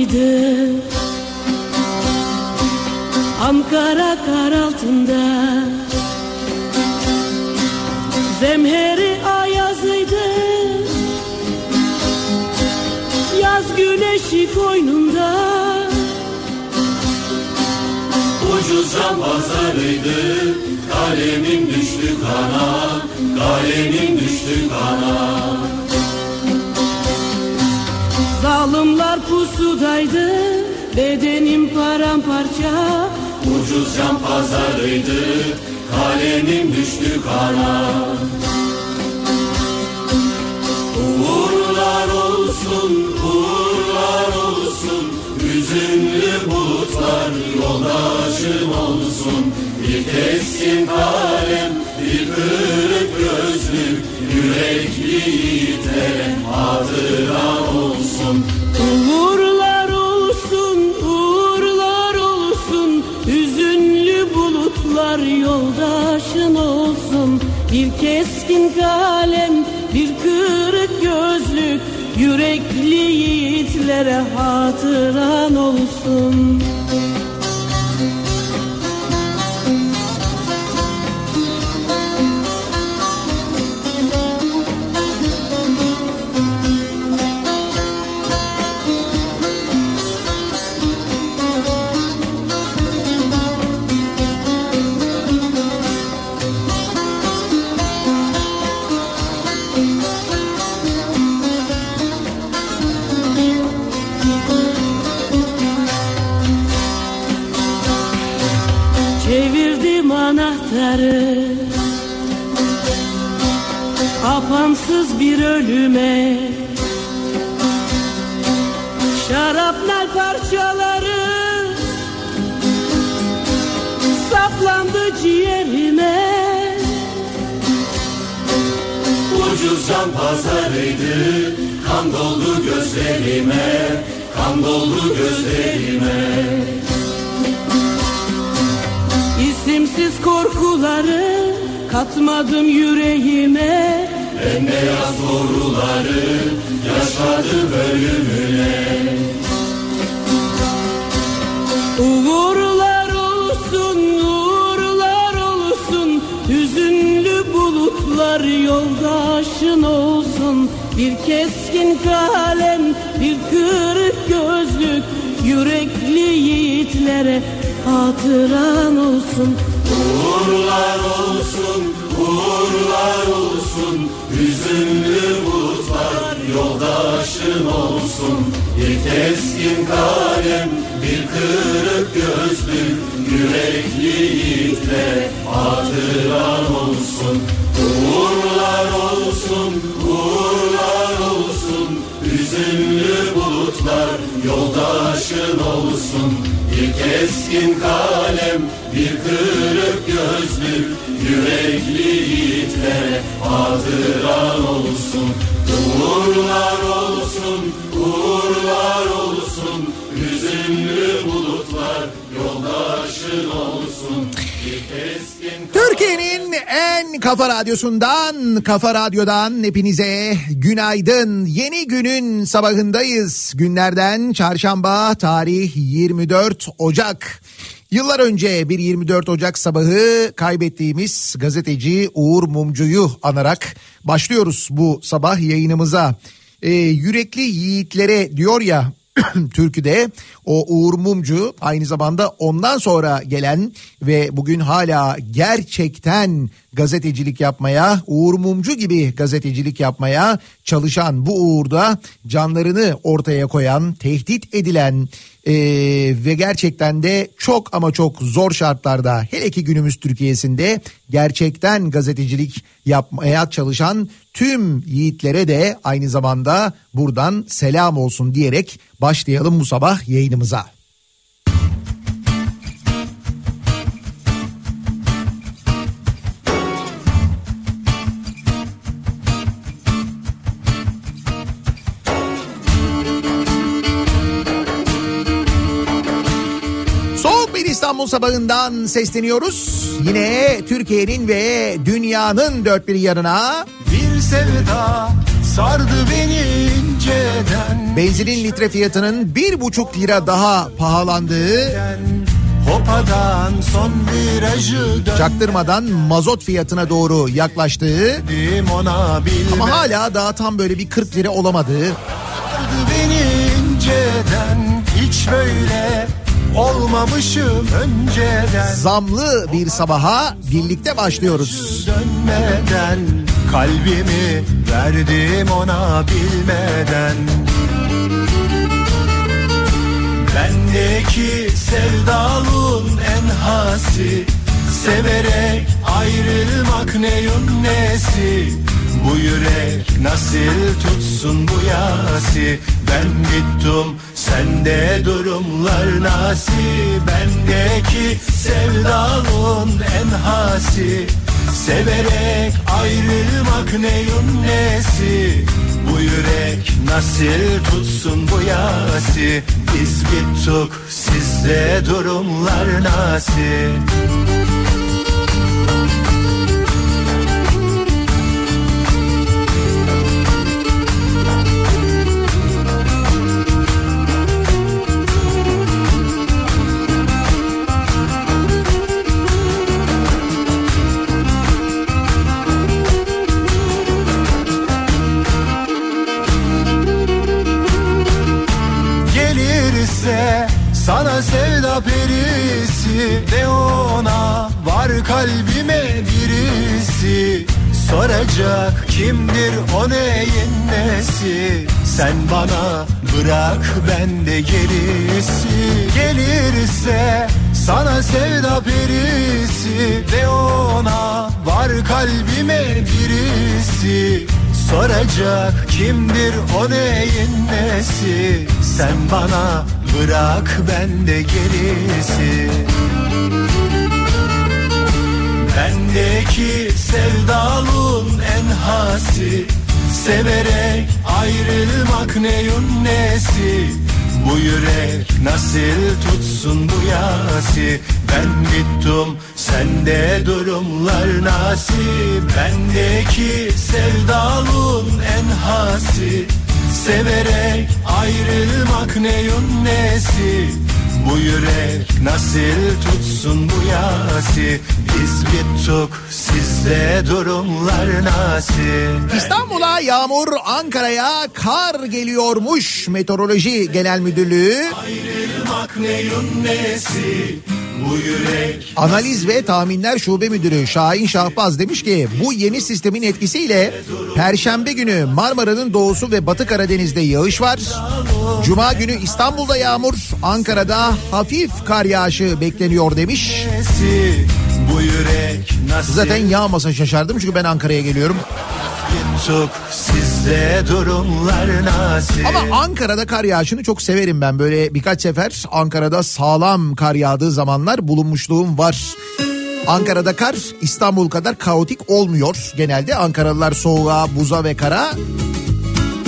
Sabahıydı Ankara kar altında Zemheri ayazıydı. Yaz güneşi koynunda Ucuz can pazarıydı. Kalemim düştü kana Kalemim düştü kana Zalimler pusudaydı Bedenim paramparça. Ucuz can pazarıydı Kalemim düştü kana. Uğurlar olsun, uğurlar olsun Hüzünlü bulutlar yoldaşım olsun. Bir keskin kalem, bir kırık gözlük Yürekli yiğitlere hatıra keskin kalem, bir kırık gözlük Yürekli yiğitlere ölüme Şarapnel parçaları Saplandı ciğerime. Ucuz can pazarıydı Kan doldu gözlerime Kan doldu gözlerime. İsimsiz korkuları katmadım yüreğime Bembeyaz doğruları yaşadım ölümüne Uğurlar olsun, uğurlar olsun. Hüzünlü bulutlar yoldaşın olsun. Bir keskin kalem, bir kırık gözlük. Yürekli yiğitlere hatıran olsun. Uğurlar olsun, uğurlar olsun Hüzünlü bulutlar yoldaşın olsun. Bir keskin kalem, bir kırık gözlük Yürekli yiğitle hatıran olsun. Uğurlar olsun, uğurlar olsun. Hüzünlü bulutlar yoldaşın olsun Bir keskin kalem, bir kırık gözlük Yürekli yiğitlere hatıran olsun Uğurlar olsun, uğurlar olsun Hüzünlü bulutlar yoldaşın olsun. Türkiye'nin en kafa radyosundan, kafa radyodan hepinize günaydın. Yeni günün sabahındayız. Günlerden çarşamba tarih 24 Ocak. Yıllar önce bir 24 Ocak sabahı kaybettiğimiz gazeteci Uğur Mumcu'yu anarak başlıyoruz bu sabah yayınımıza. Ee, yürekli yiğitlere diyor ya türküde o Uğur Mumcu aynı zamanda ondan sonra gelen ve bugün hala gerçekten gazetecilik yapmaya Uğur Mumcu gibi gazetecilik yapmaya çalışan bu uğurda canlarını ortaya koyan tehdit edilen ee, ve gerçekten de çok ama çok zor şartlarda hele ki günümüz Türkiye'sinde gerçekten gazetecilik yapmaya çalışan tüm yiğitlere de aynı zamanda buradan selam olsun diyerek başlayalım bu sabah yayınımıza. İstanbul sabahından sesleniyoruz. Yine Türkiye'nin ve dünyanın dört bir yanına. Bir sevda sardı beni inceden. Benzinin litre fiyatının bir buçuk lira daha pahalandığı Hopadan son virajı çaktırmadan mazot fiyatına doğru yaklaştığı döndüm ona bilmem. ama hala daha tam böyle bir 40 lira olamadığı. Sardı beni inceden. Hiç böyle olmamışım önceden. Zamlı bir sabaha birlikte başlıyoruz. Dönmeden kalbimi verdim ona bilmeden. Bendeki sevdalın en hasi Severek ayrılmak neyin nesi? Bu yürek nasıl tutsun bu yasi Ben gittim sende durumlar nasi Bendeki sevdalın en hasi. Severek ayrılmak neyin nesi? Bu yürek nasıl tutsun bu yasi? Biz gittik sizde durumlar nasıl sevda perisi De ona var kalbime birisi. Soracak kimdir o neyin nesi? Sen bana bırak ben de gerisi. Gelirse sana sevda perisi De ona var kalbime birisi. Soracak kimdir o neyin nesi? Sen bana bırak ben de gerisi. Bendeki sevdalın en hasi Severek ayrılmak neyin nesi? Bu yürek nasıl tutsun bu yasi? Ben gittim sende durumlar nasi? Bendeki sevdalın en hasi Severek ayrılmak neyin nesi bu yürek nasıl tutsun bu yasi? Biz gittik sizde durumlar nasıl İstanbul'a yağmur, Ankara'ya kar geliyormuş Meteoroloji Genel Müdürlüğü. Ayrılmak neyin nesi bu yürek Analiz ve Tahminler Şube Müdürü Şahin Şahbaz demiş ki bu yeni sistemin etkisiyle Perşembe günü Marmara'nın doğusu ve Batı Karadeniz'de yağış var. Cuma günü İstanbul'da yağmur, Ankara'da hafif kar yağışı bekleniyor demiş. Zaten yağmasa şaşardım çünkü ben Ankara'ya geliyorum. Gittik sizde durumlar nasıl Ama Ankara'da kar yağışını çok severim ben. Böyle birkaç sefer Ankara'da sağlam kar yağdığı zamanlar bulunmuşluğum var. Ankara'da kar İstanbul kadar kaotik olmuyor. Genelde Ankaralılar soğuğa, buza ve kara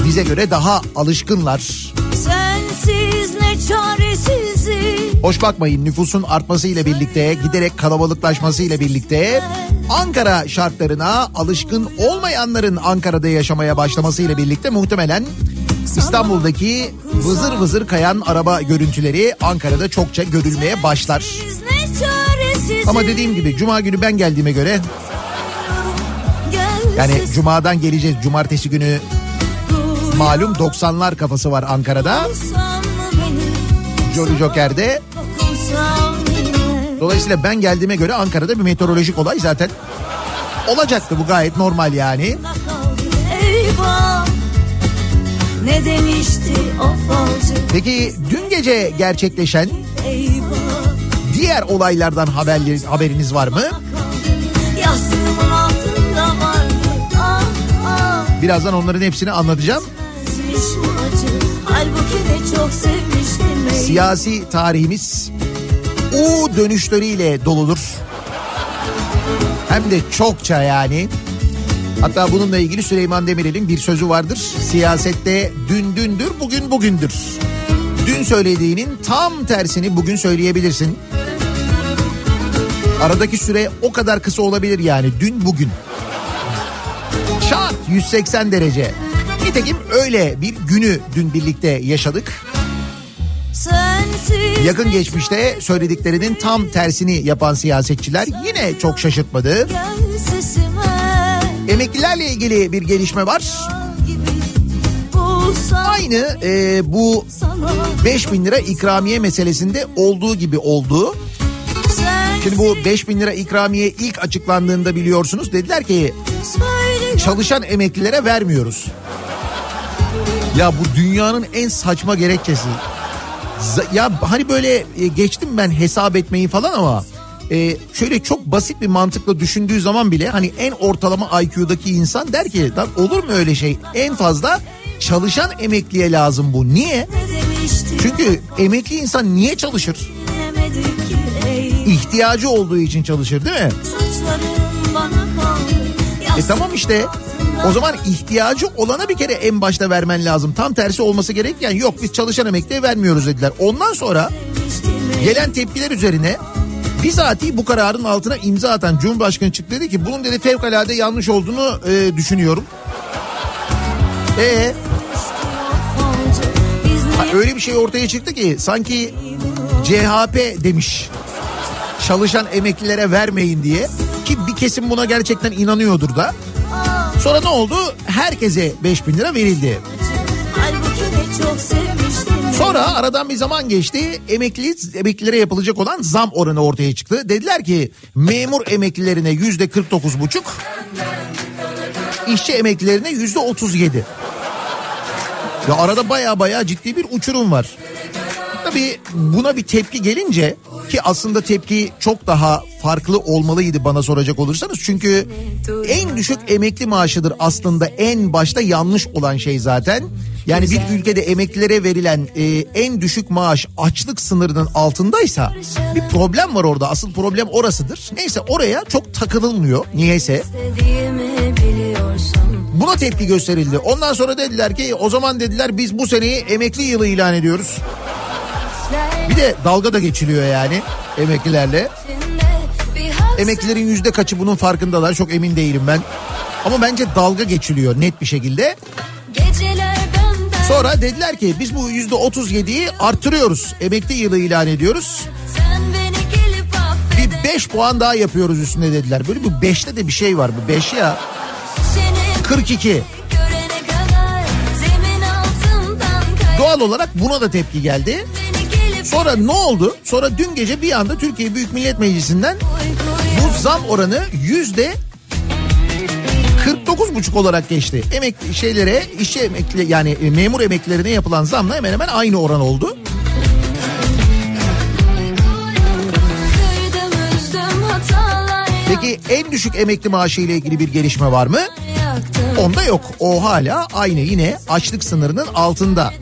bize göre daha alışkınlar. Hoş bakmayın nüfusun artmasıyla birlikte giderek kalabalıklaşmasıyla birlikte Ankara şartlarına alışkın olmayanların Ankara'da yaşamaya başlamasıyla birlikte muhtemelen İstanbul'daki vızır vızır kayan araba görüntüleri Ankara'da çokça görülmeye başlar. Ama dediğim gibi cuma günü ben geldiğime göre yani cumadan geleceğiz cumartesi günü malum 90'lar kafası var Ankara'da. Jolly Joker'de. Dolayısıyla ben geldiğime göre Ankara'da bir meteorolojik olay zaten olacaktı bu gayet normal yani. Peki dün gece gerçekleşen diğer olaylardan haberli, haberiniz var mı? Ah ah Birazdan onların hepsini anlatacağım. Siyasi tarihimiz U dönüşleriyle doludur. Hem de çokça yani. Hatta bununla ilgili Süleyman Demirel'in bir sözü vardır. Siyasette dün dündür, bugün bugündür. Dün söylediğinin tam tersini bugün söyleyebilirsin. Aradaki süre o kadar kısa olabilir yani dün bugün. Şart 180 derece. Nitekim öyle bir günü dün birlikte yaşadık. Sensiz Yakın geçmişte söylediklerinin tam tersini yapan siyasetçiler yine çok şaşırtmadı. Emeklilerle ilgili bir gelişme var. Aynı e, bu sana 5000 lira ikramiye meselesinde olduğu gibi oldu. Şimdi bu 5000 lira ikramiye ilk açıklandığında biliyorsunuz dediler ki çalışan emeklilere vermiyoruz. Ya bu dünyanın en saçma gerekçesi. Ya hani böyle e, geçtim ben hesap etmeyi falan ama e, şöyle çok basit bir mantıkla düşündüğü zaman bile hani en ortalama IQ'daki insan der ki lan olur mu öyle şey? En fazla çalışan emekliye lazım bu. Niye? Çünkü emekli insan niye çalışır? İhtiyacı olduğu için çalışır değil mi? E tamam işte. O zaman ihtiyacı olana bir kere en başta vermen lazım. Tam tersi olması gerekirken yok biz çalışan emekliye vermiyoruz dediler. Ondan sonra gelen tepkiler üzerine bizatihi bu kararın altına imza atan Cumhurbaşkanı çıktı dedi ki bunun dedi fevkalade yanlış olduğunu e, düşünüyorum. E ha, öyle bir şey ortaya çıktı ki sanki CHP demiş çalışan emeklilere vermeyin diye ki bir kesim buna gerçekten inanıyordur da. Sonra ne oldu? Herkese 5000 lira verildi. Sonra aradan bir zaman geçti. Emekli emeklilere yapılacak olan zam oranı ortaya çıktı. Dediler ki memur emeklilerine yüzde 49 buçuk. işçi emeklilerine yüzde 37. Ya arada baya baya ciddi bir uçurum var. Tabii buna bir tepki gelince ki aslında tepki çok daha farklı olmalıydı bana soracak olursanız. Çünkü en düşük emekli maaşıdır aslında en başta yanlış olan şey zaten. Yani bir ülkede emeklilere verilen e, en düşük maaş açlık sınırının altındaysa bir problem var orada. Asıl problem orasıdır. Neyse oraya çok takılınmıyor niyeyse. Buna tepki gösterildi. Ondan sonra dediler ki o zaman dediler biz bu seneyi emekli yılı ilan ediyoruz. Bir de dalga da geçiliyor yani emeklilerle. Emeklilerin yüzde kaçı bunun farkındalar çok emin değilim ben. Ama bence dalga geçiliyor net bir şekilde. Sonra dediler ki biz bu yüzde 37'yi arttırıyoruz. Emekli yılı ilan ediyoruz. Bir 5 puan daha yapıyoruz üstüne dediler. Böyle bu 5'te de bir şey var bu 5 ya. 42. Görene kadar zemin altından kay Doğal olarak buna da tepki geldi. Sonra ne oldu? Sonra dün gece bir anda Türkiye Büyük Millet Meclisi'nden bu zam oranı yüzde 49 buçuk olarak geçti. Emek şeylere işçi emekli yani memur emeklilerine yapılan zamla hemen hemen aynı oran oldu. Peki en düşük emekli maaşı ile ilgili bir gelişme var mı? Onda yok. O hala aynı yine açlık sınırının altında.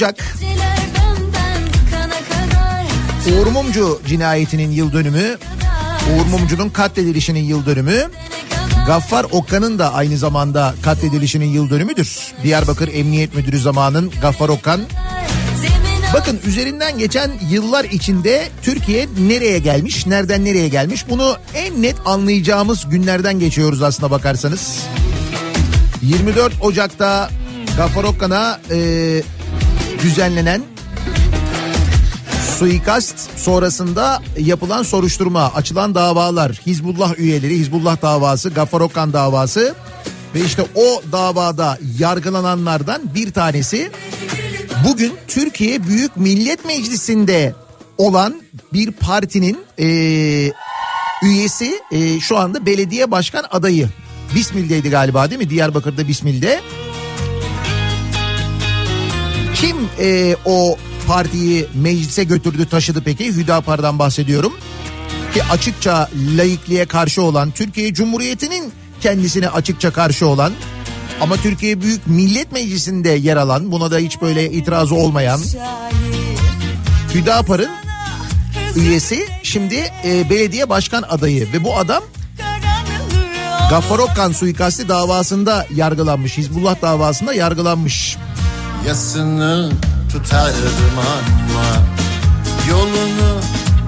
Ocak Uğur Mumcu cinayetinin yıl dönümü. Uğur Mumcu'nun katledilişinin yıl dönümü. Gaffar Okkan'ın da aynı zamanda katledilişinin yıl dönümüdür. Diyarbakır Emniyet Müdürü zamanın Gaffar Okkan. Bakın üzerinden geçen yıllar içinde Türkiye nereye gelmiş, nereden nereye gelmiş bunu en net anlayacağımız günlerden geçiyoruz aslına bakarsanız. 24 Ocak'ta Gaffar Okkan'a e, düzenlenen suikast sonrasında yapılan soruşturma, açılan davalar, Hizbullah üyeleri, Hizbullah davası, Gaffar Okkan davası ve işte o davada yargılananlardan bir tanesi bugün Türkiye Büyük Millet Meclisi'nde olan bir partinin eee, üyesi eee, şu anda belediye başkan adayı. Bismil'deydi galiba değil mi? Diyarbakır'da Bismil'de. Kim eee, o partiyi meclise götürdü taşıdı peki? Hüdapar'dan bahsediyorum. Ki açıkça laikliğe karşı olan, Türkiye Cumhuriyeti'nin kendisine açıkça karşı olan ama Türkiye Büyük Millet Meclisi'nde yer alan, buna da hiç böyle itirazı olmayan Hüdapar'ın üyesi şimdi e, belediye başkan adayı ve bu adam Gaffar Okkan suikasti davasında yargılanmış. Hizbullah davasında yargılanmış. Yasını tutardım ama Yolunu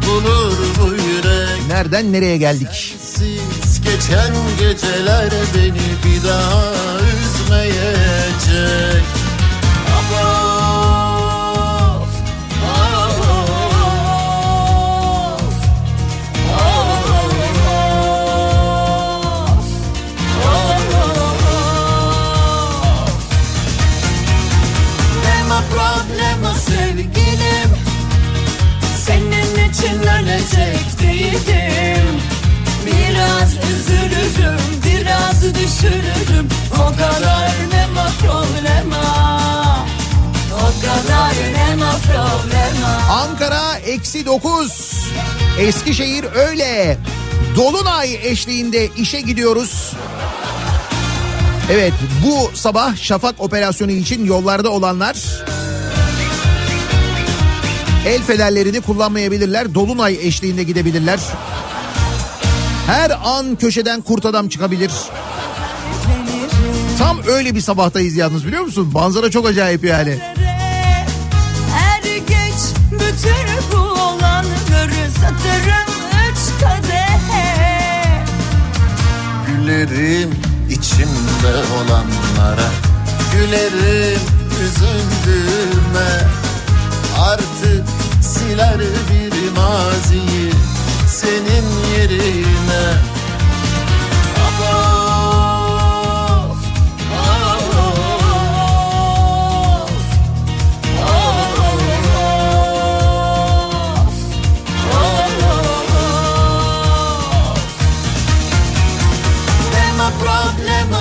bulur bu yürek Nereden nereye geldik? Siz geçen geceler beni bir daha üzmeyecek Of, için ölecek değilim Biraz üzülürüm biraz düşürürüm O kadar nema problema O kadar nema problema Ankara eksi 9. Eskişehir öyle. Dolunay eşliğinde işe gidiyoruz. Evet bu sabah şafak operasyonu için yollarda olanlar el fenerlerini kullanmayabilirler. Dolunay eşliğinde gidebilirler. Her an köşeden kurt adam çıkabilir. Tam öyle bir sabahtayız yalnız biliyor musun? Manzara çok acayip yani. Er geç bütün bu olanları satarım üç kadehe Gülerim içimde olanlara Gülerim üzüldüğüme Artık siler bir maziyi Senin yerine.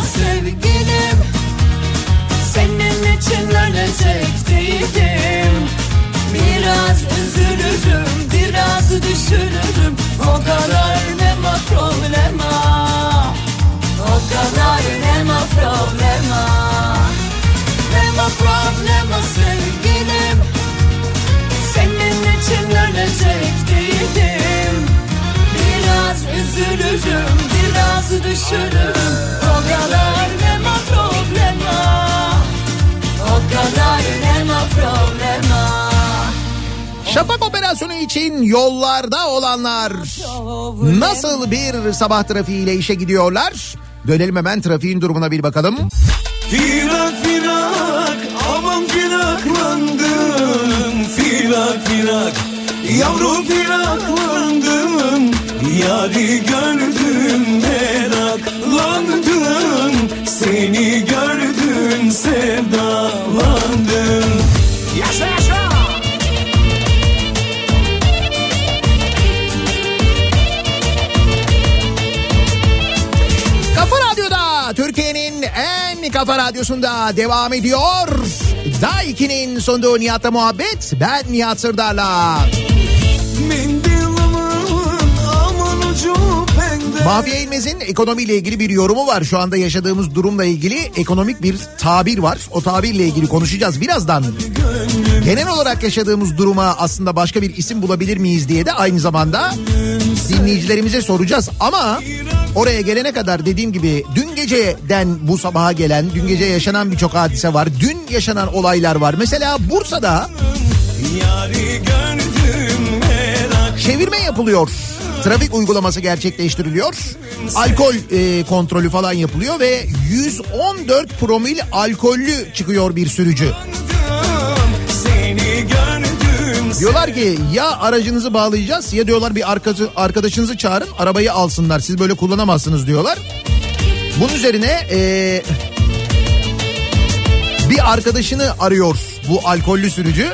Sevgilim. Senin için ölecek değilim Biraz üzülürüm biraz düşünürüm. O kadar nema problema? O kadar nema problema? Nema problema sevgilim? Senin için ölecek değilim. Biraz üzülürüm, biraz düşünürüm. O kadar Şafak operasyonu için yollarda olanlar. Nasıl bir sabah trafiğiyle işe gidiyorlar? Dönelim hemen trafiğin durumuna bir bakalım. Firak firak aman firaklandım Firak firak yavrum firaklandım Yari gördüm meraklandım Seni gördüm sevdalandım kafa radyosunda devam ediyor. Daiki'nin sunduğu Nihat'la muhabbet. Ben Nihat Sırdar'la. Mahfiye İlmez'in ekonomiyle ilgili bir yorumu var. Şu anda yaşadığımız durumla ilgili ekonomik bir tabir var. O tabirle ilgili konuşacağız birazdan. Genel olarak yaşadığımız duruma aslında başka bir isim bulabilir miyiz diye de aynı zamanda dinleyicilerimize soracağız. Ama oraya gelene kadar dediğim gibi dün geceden bu sabaha gelen, dün gece yaşanan birçok hadise var. Dün yaşanan olaylar var. Mesela Bursa'da çevirme yapılıyor. Trafik uygulaması gerçekleştiriliyor. Alkol e, kontrolü falan yapılıyor ve 114 promil alkollü çıkıyor bir sürücü. Seni gördüm Diyorlar ki ya aracınızı bağlayacağız ya diyorlar bir arkadaşı, arkadaşınızı çağırın arabayı alsınlar. Siz böyle kullanamazsınız diyorlar. Bunun üzerine e, bir arkadaşını arıyor bu alkollü sürücü.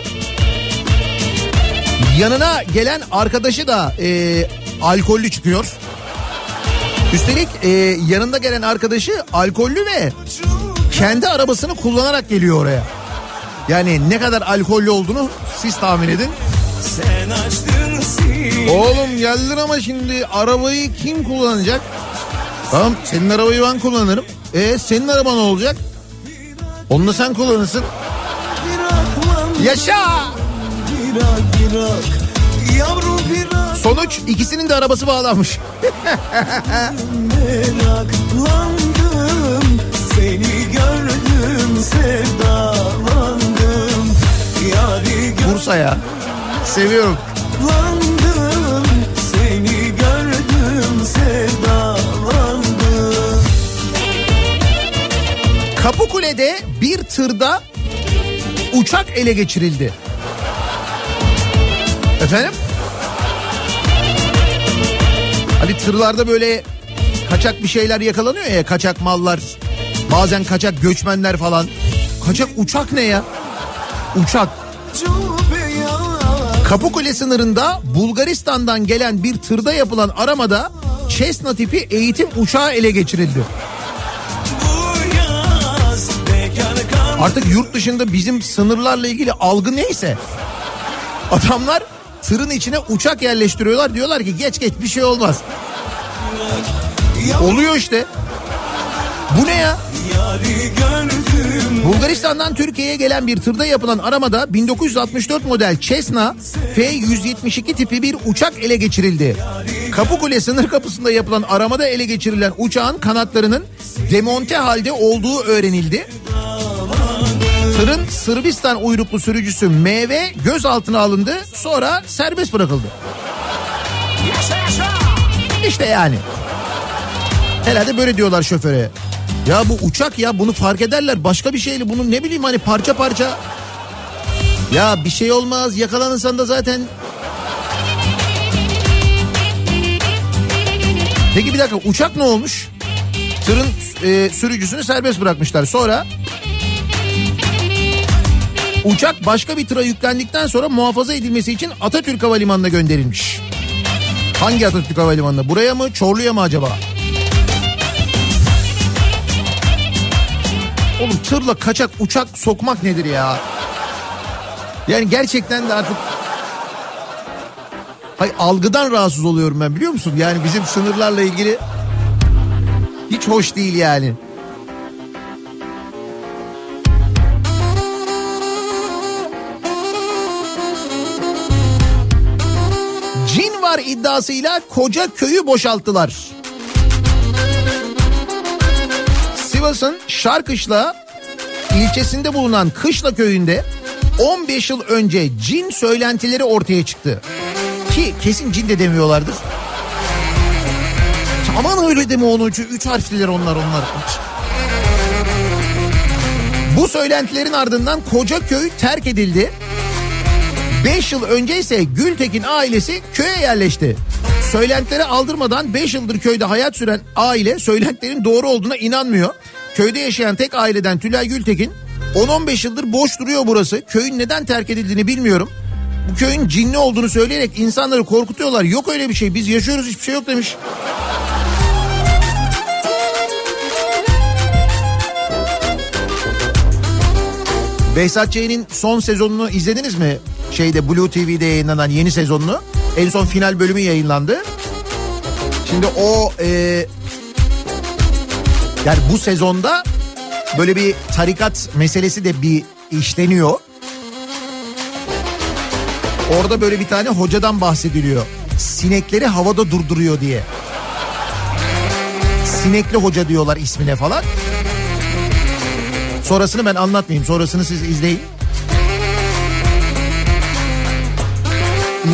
Yanına gelen arkadaşı da e, alkollü çıkıyor. Üstelik e, yanında gelen arkadaşı alkollü ve kendi arabasını kullanarak geliyor oraya. Yani ne kadar alkollü olduğunu siz tahmin edin. Sen açtın sil Oğlum geldin ama şimdi arabayı kim kullanacak? Tamam senin arabayı ben kullanırım. E senin araba ne olacak? Onu da sen kullanırsın. Yaşa! Sonuç ikisinin de arabası bağlanmış. Meraklandım Seni gördüm Sevdalandım Yari Bursa'ya. Seviyorum. gördüm Seni gördüm Sevdalandım Kapıkule'de bir tırda uçak ele geçirildi. Efendim? Hani tırlarda böyle kaçak bir şeyler yakalanıyor ya kaçak mallar bazen kaçak göçmenler falan. Kaçak uçak ne ya? Uçak. Kapıkule sınırında Bulgaristan'dan gelen bir tırda yapılan aramada Cessna tipi eğitim uçağı ele geçirildi. Artık yurt dışında bizim sınırlarla ilgili algı neyse adamlar tırın içine uçak yerleştiriyorlar diyorlar ki geç geç bir şey olmaz. Oluyor işte. Bu ne ya? Bulgaristan'dan Türkiye'ye gelen bir tırda yapılan aramada 1964 model Cessna F-172 tipi bir uçak ele geçirildi. Kapıkule sınır kapısında yapılan aramada ele geçirilen uçağın kanatlarının demonte halde olduğu öğrenildi. Tırın Sırbistan uyruklu sürücüsü MV gözaltına alındı sonra serbest bırakıldı. İşte yani. Herhalde böyle diyorlar şoföre. Ya bu uçak ya bunu fark ederler başka bir şeyle bunu ne bileyim hani parça parça. Ya bir şey olmaz yakalanırsan da zaten. Peki bir dakika uçak ne olmuş? Tırın e, sürücüsünü serbest bırakmışlar. Sonra uçak başka bir tıra yüklendikten sonra muhafaza edilmesi için Atatürk Havalimanı'na gönderilmiş. Hangi Atatürk Havalimanı'na? Buraya mı Çorlu'ya mı acaba? Oğlum tırla kaçak uçak sokmak nedir ya? Yani gerçekten de artık... Hay algıdan rahatsız oluyorum ben biliyor musun? Yani bizim sınırlarla ilgili hiç hoş değil yani. Cin var iddiasıyla koca köyü boşalttılar. Sivas'ın Şarkışla ilçesinde bulunan Kışla köyünde 15 yıl önce cin söylentileri ortaya çıktı. Ki kesin cin de demiyorlardır. Aman öyle deme onu. Üç harfliler onlar onlar. Bu söylentilerin ardından koca köy terk edildi. 5 yıl önce ise Gültekin ailesi köye yerleşti. Söylentileri aldırmadan 5 yıldır köyde hayat süren aile söylentilerin doğru olduğuna inanmıyor. Köyde yaşayan tek aileden Tülay Gültekin 10-15 yıldır boş duruyor burası. Köyün neden terk edildiğini bilmiyorum. Bu köyün cinli olduğunu söyleyerek insanları korkutuyorlar. Yok öyle bir şey biz yaşıyoruz hiçbir şey yok demiş. Behzat Ç'nin son sezonunu izlediniz mi? Şeyde Blue TV'de yayınlanan yeni sezonunu. En son final bölümü yayınlandı. Şimdi o e, yani bu sezonda böyle bir tarikat meselesi de bir işleniyor. Orada böyle bir tane hocadan bahsediliyor. Sinekleri havada durduruyor diye. Sinekli hoca diyorlar ismine falan. Sonrasını ben anlatmayayım. Sonrasını siz izleyin.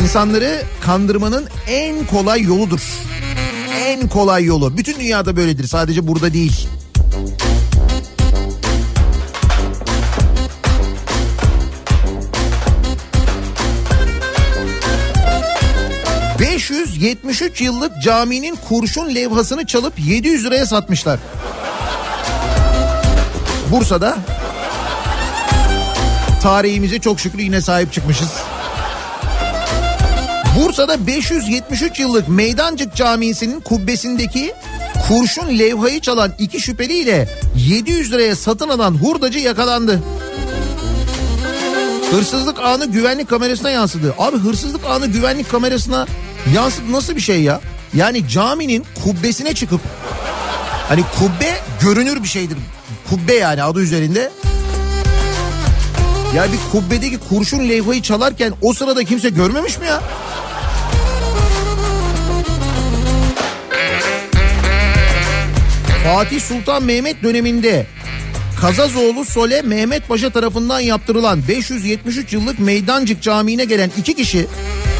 İnsanları kandırmanın en kolay yoludur. En kolay yolu. Bütün dünyada böyledir. Sadece burada değil. ...573 yıllık caminin kurşun levhasını çalıp 700 liraya satmışlar. Bursa'da tarihimize çok şükür yine sahip çıkmışız. Bursa'da 573 yıllık Meydancık Camisi'nin kubbesindeki kurşun levhayı çalan iki şüpheliyle 700 liraya satın alan hurdacı yakalandı. Hırsızlık anı güvenlik kamerasına yansıdı. Abi hırsızlık anı güvenlik kamerasına yansıdı nasıl bir şey ya? Yani caminin kubbesine çıkıp hani kubbe görünür bir şeydir. Kubbe yani adı üzerinde. Ya bir kubbedeki kurşun levhayı çalarken o sırada kimse görmemiş mi ya? Fatih Sultan Mehmet döneminde Kazazoğlu Sole Mehmet Paşa tarafından yaptırılan 573 yıllık Meydancık Camii'ne gelen iki kişi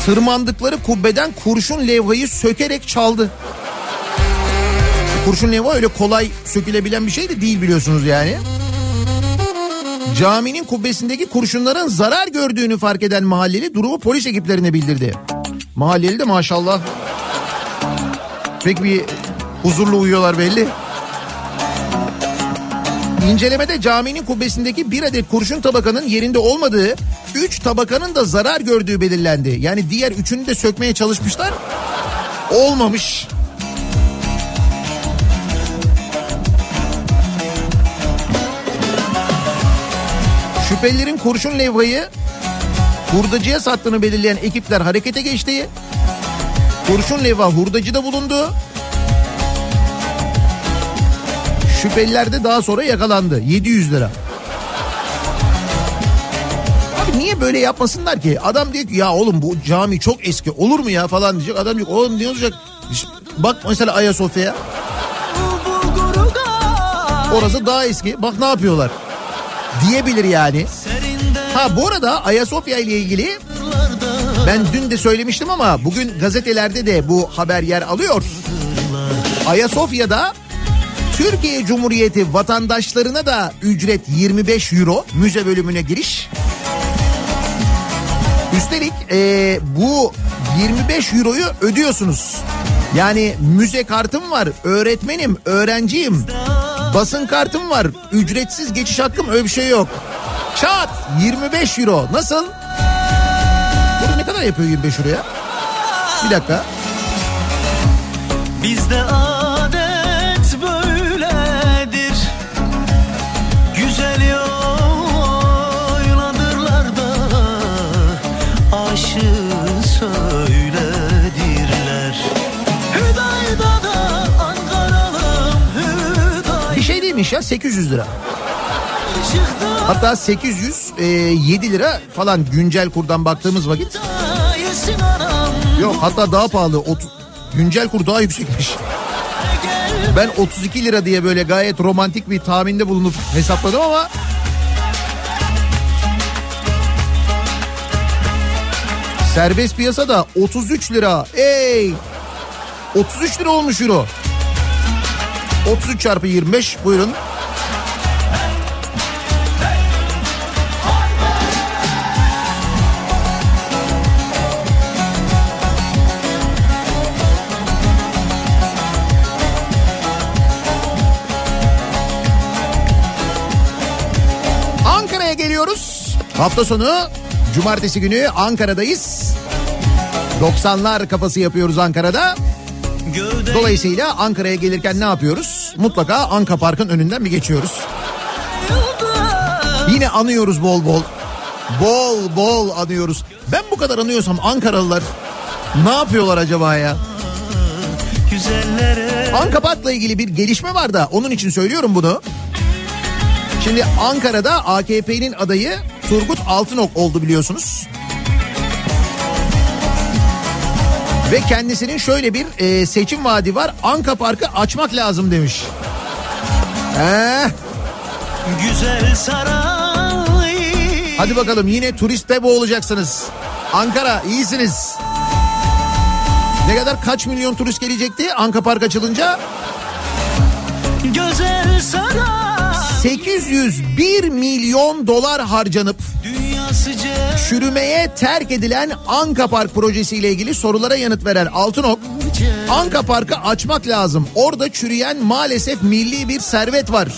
tırmandıkları kubbeden kurşun levhayı sökerek çaldı. Kurşun levha öyle kolay sökülebilen bir şey de değil biliyorsunuz yani. Caminin kubbesindeki kurşunların zarar gördüğünü fark eden mahalleli durumu polis ekiplerine bildirdi. Mahalleli de maşallah pek bir huzurlu uyuyorlar belli. İncelemede caminin kubbesindeki bir adet kurşun tabakanın yerinde olmadığı, üç tabakanın da zarar gördüğü belirlendi. Yani diğer üçünü de sökmeye çalışmışlar. Olmamış. Şüphelilerin kurşun levhayı hurdacıya sattığını belirleyen ekipler harekete geçti. Kurşun levha hurdacıda bulundu. Şüpheliler de daha sonra yakalandı. 700 lira. Abi niye böyle yapmasınlar ki? Adam diyor ki ya oğlum bu cami çok eski olur mu ya falan diyecek. Adam diyor oğlum ne olacak? Bak mesela Ayasofya'ya. Orası daha eski. Bak ne yapıyorlar. Diyebilir yani. Ha bu arada Ayasofya ile ilgili ben dün de söylemiştim ama bugün gazetelerde de bu haber yer alıyor. Ayasofya'da Türkiye Cumhuriyeti vatandaşlarına da ücret 25 euro müze bölümüne giriş. Üstelik e, bu 25 euroyu ödüyorsunuz. Yani müze kartım var, öğretmenim, öğrenciyim. Basın kartım var, ücretsiz geçiş hakkım öyle bir şey yok. Çat 25 euro nasıl? Burada ne kadar yapıyor 25 euroya? Bir dakika. Bizde Ya 800 lira. Hatta 807 lira falan güncel kurdan baktığımız vakit. Yok hatta daha pahalı. Ot- güncel kur daha yüksekmiş. Ben 32 lira diye böyle gayet romantik bir tahminde bulunup hesapladım ama... Serbest piyasada 33 lira. Ey! 33 lira olmuş euro. 33 çarpı 25 buyurun. Ankara'ya geliyoruz. Hafta sonu cumartesi günü Ankara'dayız. 90'lar kafası yapıyoruz Ankara'da. Dolayısıyla Ankara'ya gelirken ne yapıyoruz? Mutlaka Anka Park'ın önünden bir geçiyoruz. Yine anıyoruz bol bol. Bol bol anıyoruz. Ben bu kadar anıyorsam Ankaralılar ne yapıyorlar acaba ya? Anka Park'la ilgili bir gelişme var da onun için söylüyorum bunu. Şimdi Ankara'da AKP'nin adayı Turgut Altınok oldu biliyorsunuz. Ve kendisinin şöyle bir e, seçim vaadi var. Anka Park'ı açmak lazım demiş. Heh, Güzel saray hadi bakalım yine turiste boğulacaksınız. Ankara iyisiniz. Ne kadar kaç milyon turist gelecekti Anka Park açılınca? Güzel saray 801 milyon dolar harcanıp Dünya çürümeye terk edilen Anka Park projesiyle ilgili sorulara yanıt veren Altınok, Anka Park'ı açmak lazım. Orada çürüyen maalesef milli bir servet var.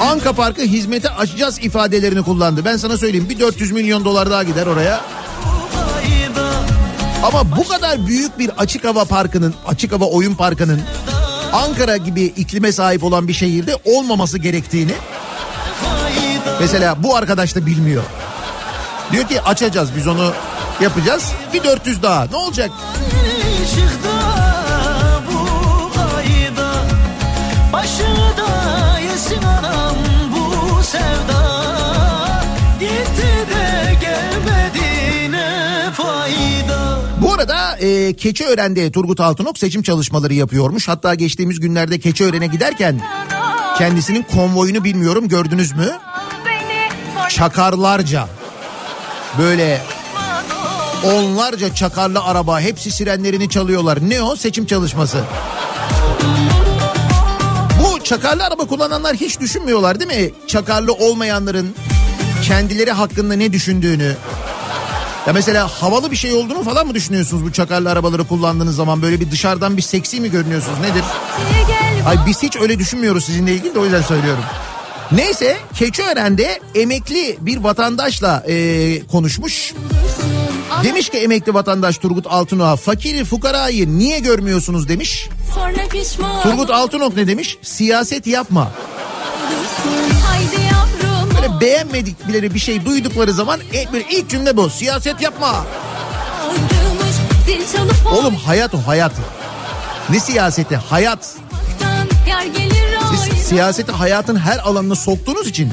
Anka Park'ı hizmete açacağız ifadelerini kullandı. Ben sana söyleyeyim bir 400 milyon dolar daha gider oraya. Ama bu kadar büyük bir açık hava parkının, açık hava oyun parkının Ankara gibi iklime sahip olan bir şehirde olmaması gerektiğini mesela bu arkadaş da bilmiyor. Diyor ki açacağız biz onu yapacağız. Bir 400 daha ne olacak? Bu arada e, Keçiören'de Turgut Altınok seçim çalışmaları yapıyormuş. Hatta geçtiğimiz günlerde Keçiören'e giderken kendisinin konvoyunu bilmiyorum gördünüz mü? Çakarlarca böyle onlarca çakarlı araba hepsi sirenlerini çalıyorlar. Ne o seçim çalışması? Bu çakarlı araba kullananlar hiç düşünmüyorlar değil mi? Çakarlı olmayanların kendileri hakkında ne düşündüğünü. Ya mesela havalı bir şey olduğunu falan mı düşünüyorsunuz bu çakarlı arabaları kullandığınız zaman böyle bir dışarıdan bir seksi mi görünüyorsunuz nedir? Ay biz hiç öyle düşünmüyoruz sizinle ilgili de o yüzden söylüyorum. Neyse Keçiören'de emekli bir vatandaşla e, konuşmuş. Demiş ki emekli vatandaş Turgut Altınok'a fakiri fukarayı niye görmüyorsunuz demiş. Turgut Altınok ne demiş? Siyaset yapma. Böyle beğenmedikleri bir şey duydukları zaman e, böyle ilk cümle bu. Siyaset yapma. Oğlum hayat o hayat. Ne siyaseti? Hayat. Siyaseti hayatın her alanına soktuğunuz için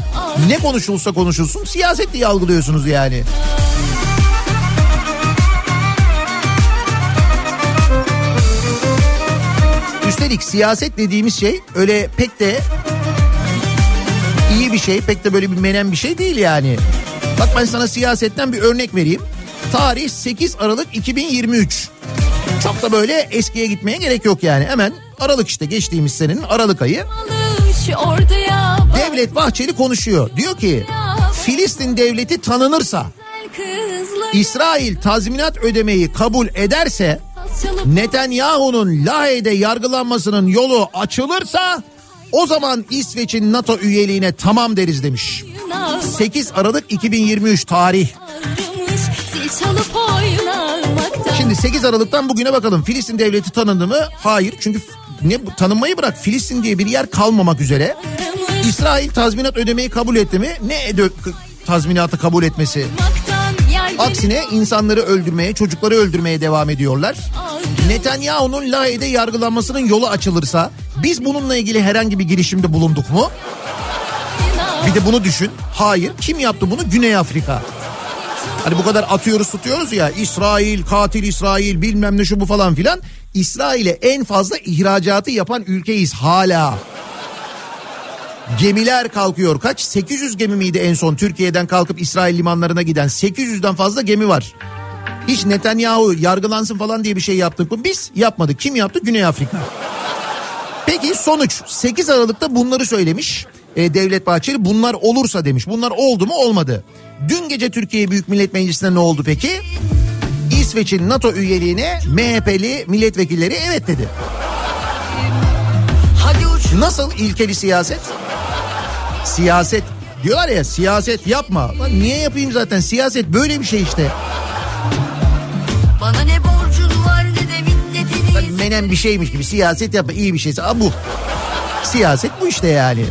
ne konuşulsa konuşulsun siyaset diye algılıyorsunuz yani. Üstelik siyaset dediğimiz şey öyle pek de iyi bir şey, pek de böyle bir menen bir şey değil yani. Bak ben sana siyasetten bir örnek vereyim. Tarih 8 Aralık 2023. Çok da böyle eskiye gitmeye gerek yok yani. Hemen Aralık işte geçtiğimiz senenin Aralık ayı. Devlet Bahçeli konuşuyor. Diyor ki Filistin devleti tanınırsa İsrail tazminat ödemeyi kabul ederse Netanyahu'nun Lahey'de yargılanmasının yolu açılırsa o zaman İsveç'in NATO üyeliğine tamam deriz demiş. oynar. 8 Aralık 2023 tarih. Şimdi 8 Aralık'tan bugüne bakalım. Filistin devleti tanındı mı? Hayır. Çünkü ne tanınmayı bırak Filistin diye bir yer kalmamak üzere. İsrail tazminat ödemeyi kabul etti mi? Ne öde- tazminatı kabul etmesi? Aksine insanları öldürmeye, çocukları öldürmeye devam ediyorlar. Netanyahu'nun Lahey'de yargılanmasının yolu açılırsa biz bununla ilgili herhangi bir girişimde bulunduk mu? Bir de bunu düşün. Hayır. Kim yaptı bunu? Güney Afrika. Hani bu kadar atıyoruz tutuyoruz ya İsrail, katil İsrail bilmem ne şu bu falan filan. İsrail'e en fazla ihracatı yapan ülkeyiz hala. Gemiler kalkıyor. Kaç? 800 gemi miydi en son Türkiye'den kalkıp İsrail limanlarına giden? 800'den fazla gemi var. Hiç Netanyahu yargılansın falan diye bir şey yaptık mı? Biz yapmadık. Kim yaptı? Güney Afrika. Peki sonuç 8 Aralık'ta bunları söylemiş e, Devlet Bahçeli. Bunlar olursa demiş. Bunlar oldu mu olmadı. Dün gece Türkiye Büyük Millet Meclisi'nde ne oldu peki? İsveç'in NATO üyeliğine MHP'li milletvekilleri evet dedi. Nasıl ilkeli siyaset? Siyaset diyorlar ya siyaset yapma. Lan niye yapayım zaten siyaset böyle bir şey işte. Bana ne borcun var ne de minnetini Lan Menen bir şeymiş gibi siyaset yapma iyi bir şeyse. Aa, bu. Siyaset bu işte yani.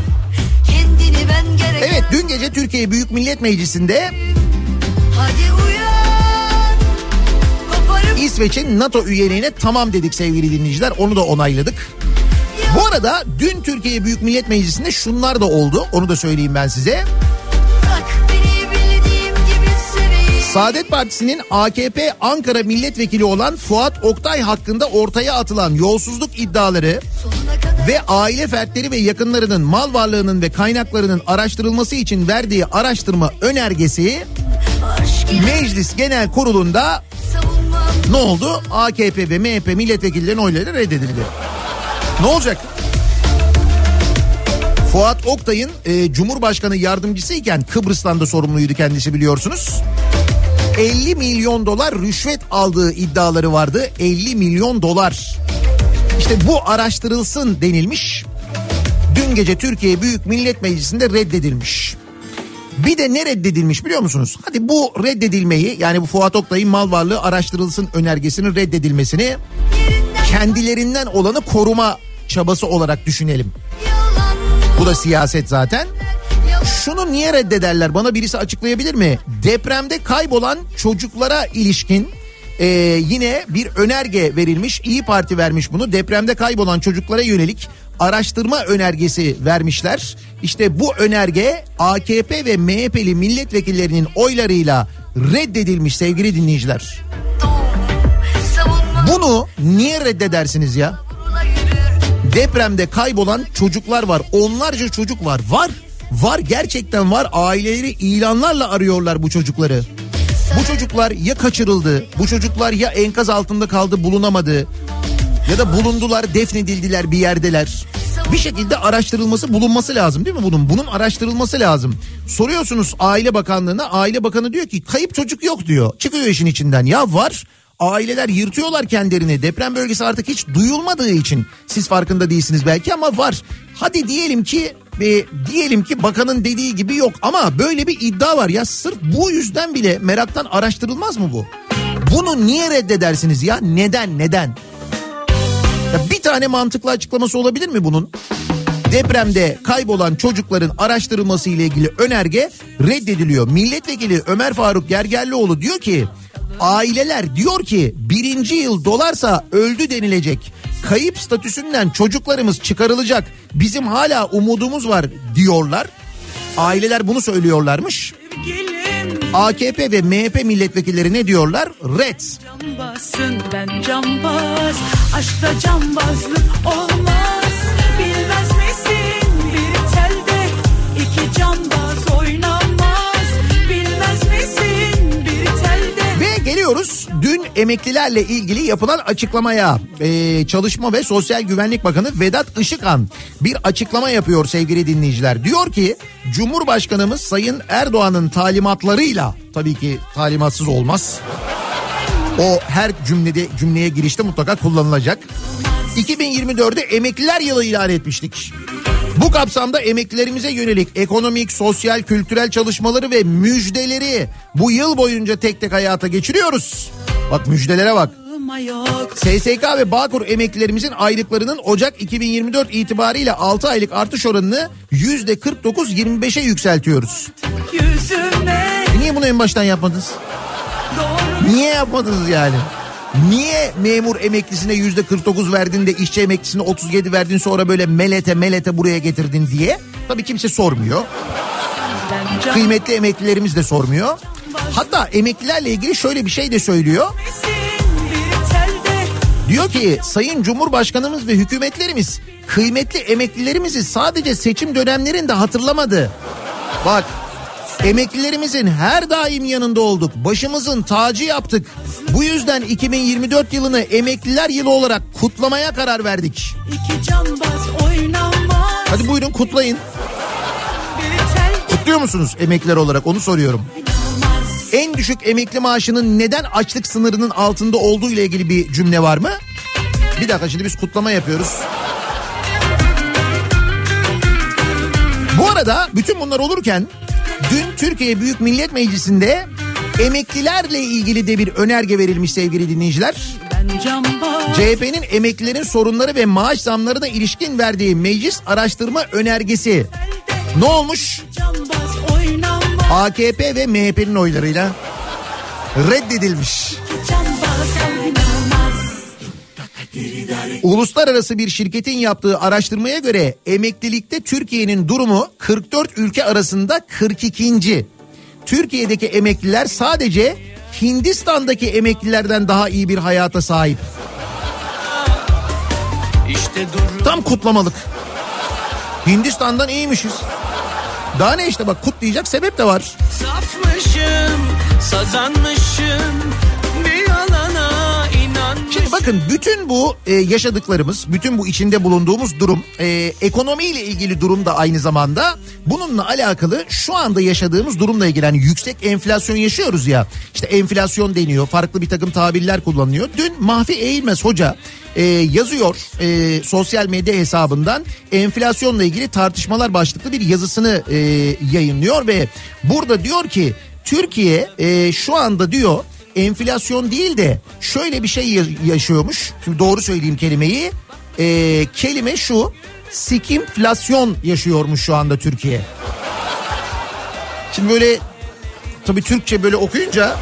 Kendini ben gerek Evet dün gece Türkiye Büyük Millet Meclisi'nde Hadi uyan İsveç'in NATO üyeliğine tamam dedik sevgili dinleyiciler. Onu da onayladık. Bu arada dün Türkiye Büyük Millet Meclisi'nde şunlar da oldu. Onu da söyleyeyim ben size. Saadet Partisi'nin AKP Ankara milletvekili olan Fuat Oktay hakkında ortaya atılan yolsuzluk iddiaları ve aile fertleri ve yakınlarının mal varlığının ve kaynaklarının araştırılması için verdiği araştırma önergesi Meclis Genel Kurulu'nda ne oldu? AKP ve MHP milletvekillerinin oyları reddedildi. Ne olacak? Fuat Oktay'ın e, Cumhurbaşkanı yardımcısıyken Kıbrıs'tan da sorumluydu kendisi biliyorsunuz. 50 milyon dolar rüşvet aldığı iddiaları vardı. 50 milyon dolar. İşte bu araştırılsın denilmiş. Dün gece Türkiye Büyük Millet Meclisi'nde reddedilmiş. Bir de ne reddedilmiş biliyor musunuz? Hadi bu reddedilmeyi yani bu Fuat Oktay'ın mal varlığı araştırılsın önergesinin reddedilmesini kendilerinden olanı koruma çabası olarak düşünelim. Bu da siyaset zaten. Şunu niye reddederler bana birisi açıklayabilir mi? Depremde kaybolan çocuklara ilişkin e, yine bir önerge verilmiş. İyi Parti vermiş bunu. Depremde kaybolan çocuklara yönelik araştırma önergesi vermişler. İşte bu önerge AKP ve MHP'li milletvekillerinin oylarıyla reddedilmiş sevgili dinleyiciler. Bunu niye reddedersiniz ya? depremde kaybolan çocuklar var. Onlarca çocuk var. Var. Var gerçekten var. Aileleri ilanlarla arıyorlar bu çocukları. Bu çocuklar ya kaçırıldı, bu çocuklar ya enkaz altında kaldı bulunamadı ya da bulundular defnedildiler bir yerdeler. Bir şekilde araştırılması bulunması lazım değil mi bunun? Bunun araştırılması lazım. Soruyorsunuz Aile Bakanlığı'na Aile Bakanı diyor ki kayıp çocuk yok diyor. Çıkıyor işin içinden ya var. Aileler yırtıyorlar kendilerini. Deprem bölgesi artık hiç duyulmadığı için siz farkında değilsiniz belki ama var. Hadi diyelim ki e, diyelim ki bakanın dediği gibi yok ama böyle bir iddia var ya sırf bu yüzden bile meraktan araştırılmaz mı bu? Bunu niye reddedersiniz ya? Neden? Neden? Ya bir tane mantıklı açıklaması olabilir mi bunun? Depremde kaybolan çocukların araştırılması ile ilgili önerge reddediliyor. Milletvekili Ömer Faruk Gergerlioğlu diyor ki aileler diyor ki birinci yıl dolarsa öldü denilecek. Kayıp statüsünden çocuklarımız çıkarılacak. Bizim hala umudumuz var diyorlar. Aileler bunu söylüyorlarmış. Sevgilim AKP ve MHP milletvekilleri ne diyorlar? Red. cambazsın ben cambaz Aşkta cambazlık olmaz geliyoruz dün emeklilerle ilgili yapılan açıklamaya. Ee, Çalışma ve Sosyal Güvenlik Bakanı Vedat Işıkhan bir açıklama yapıyor sevgili dinleyiciler. Diyor ki Cumhurbaşkanımız Sayın Erdoğan'ın talimatlarıyla tabii ki talimatsız olmaz. O her cümlede cümleye girişte mutlaka kullanılacak. 2024'de emekliler yılı ilan etmiştik. Bu kapsamda emeklilerimize yönelik ekonomik, sosyal, kültürel çalışmaları ve müjdeleri bu yıl boyunca tek tek hayata geçiriyoruz. Bak müjdelere bak. SSK ve Bağkur emeklilerimizin aylıklarının Ocak 2024 itibariyle 6 aylık artış oranını %49-25'e yükseltiyoruz. yüzüme niye bunu en baştan yapmadınız? Niye yapmadınız yani? Niye memur emeklisine yüzde 49 verdin de işçi emeklisine 37 verdin sonra böyle melete melete buraya getirdin diye? Tabii kimse sormuyor. Kıymetli emeklilerimiz de sormuyor. Hatta emeklilerle ilgili şöyle bir şey de söylüyor. Diyor ki Sayın Cumhurbaşkanımız ve hükümetlerimiz kıymetli emeklilerimizi sadece seçim dönemlerinde hatırlamadı. Bak emeklilerimizin her daim yanında olduk. Başımızın tacı yaptık. Bu yüzden 2024 yılını emekliler yılı olarak kutlamaya karar verdik. Hadi buyurun kutlayın. Kutluyor musunuz emekliler olarak onu soruyorum. En düşük emekli maaşının neden açlık sınırının altında olduğu ile ilgili bir cümle var mı? Bir dakika şimdi biz kutlama yapıyoruz. Bu arada bütün bunlar olurken dün Türkiye Büyük Millet Meclisi'nde emeklilerle ilgili de bir önerge verilmiş sevgili dinleyiciler. CHP'nin emeklilerin sorunları ve maaş zamlarına ilişkin verdiği meclis araştırma önergesi ne olmuş? AKP ve MHP'nin oylarıyla reddedilmiş. Cambaz Uluslararası bir şirketin yaptığı araştırmaya göre emeklilikte Türkiye'nin durumu 44 ülke arasında 42. Türkiye'deki emekliler sadece Hindistan'daki emeklilerden daha iyi bir hayata sahip. İşte Tam kutlamalık. Hindistan'dan iyiymişiz. Daha ne işte bak kutlayacak sebep de var. Safmışım, sazanmışım bakın bütün bu e, yaşadıklarımız, bütün bu içinde bulunduğumuz durum, e, ekonomiyle ilgili durum da aynı zamanda bununla alakalı şu anda yaşadığımız durumla ilgili hani yüksek enflasyon yaşıyoruz ya. İşte enflasyon deniyor, farklı bir takım tabirler kullanılıyor. Dün Mahfi Eğilmez Hoca e, yazıyor e, sosyal medya hesabından enflasyonla ilgili tartışmalar başlıklı bir yazısını e, yayınlıyor ve burada diyor ki Türkiye e, şu anda diyor enflasyon değil de şöyle bir şey ya- yaşıyormuş. Şimdi doğru söyleyeyim kelimeyi. Ee, kelime şu. Sikimflasyon yaşıyormuş şu anda Türkiye. Şimdi böyle tabii Türkçe böyle okuyunca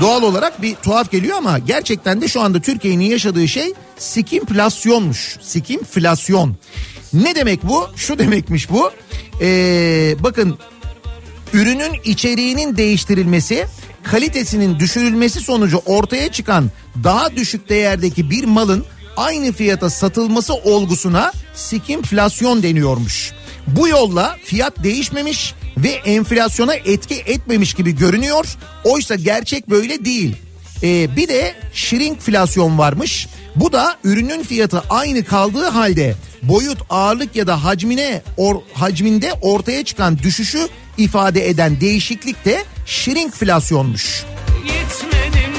doğal olarak bir tuhaf geliyor ama gerçekten de şu anda Türkiye'nin yaşadığı şey sikimflasyonmuş. Sikimflasyon. Ne demek bu? Şu demekmiş bu. Ee, bakın ürünün içeriğinin değiştirilmesi, kalitesinin düşürülmesi sonucu ortaya çıkan daha düşük değerdeki bir malın aynı fiyata satılması olgusuna sikimflasyon deniyormuş. Bu yolla fiyat değişmemiş ve enflasyona etki etmemiş gibi görünüyor. Oysa gerçek böyle değil. Ee, bir de shrinkflasyon varmış. Bu da ürünün fiyatı aynı kaldığı halde boyut, ağırlık ya da hacmine or, hacminde ortaya çıkan düşüşü ifade eden değişiklik de etmedim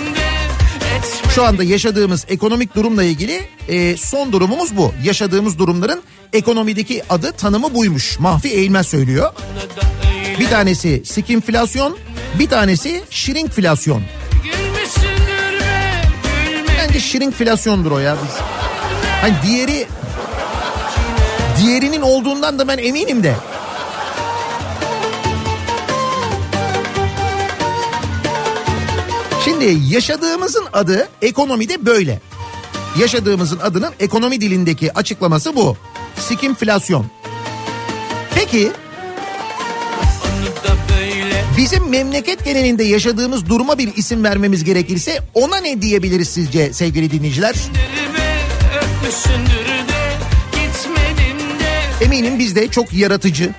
Şu anda yaşadığımız ekonomik durumla ilgili e, son durumumuz bu. Yaşadığımız durumların ekonomideki adı tanımı buymuş. Mahfi Eğilmez söylüyor. Bir tanesi sikimflasyon, bir tanesi gülme. Bence shrinkflasyondur o ya. Biz. Hani diğeri diğerinin olduğundan da ben eminim de. Şimdi yaşadığımızın adı ekonomide böyle. Yaşadığımızın adının ekonomi dilindeki açıklaması bu. Sikimflasyon. Peki bizim memleket genelinde yaşadığımız duruma bir isim vermemiz gerekirse ona ne diyebiliriz sizce sevgili dinleyiciler? Eminim biz de çok yaratıcı.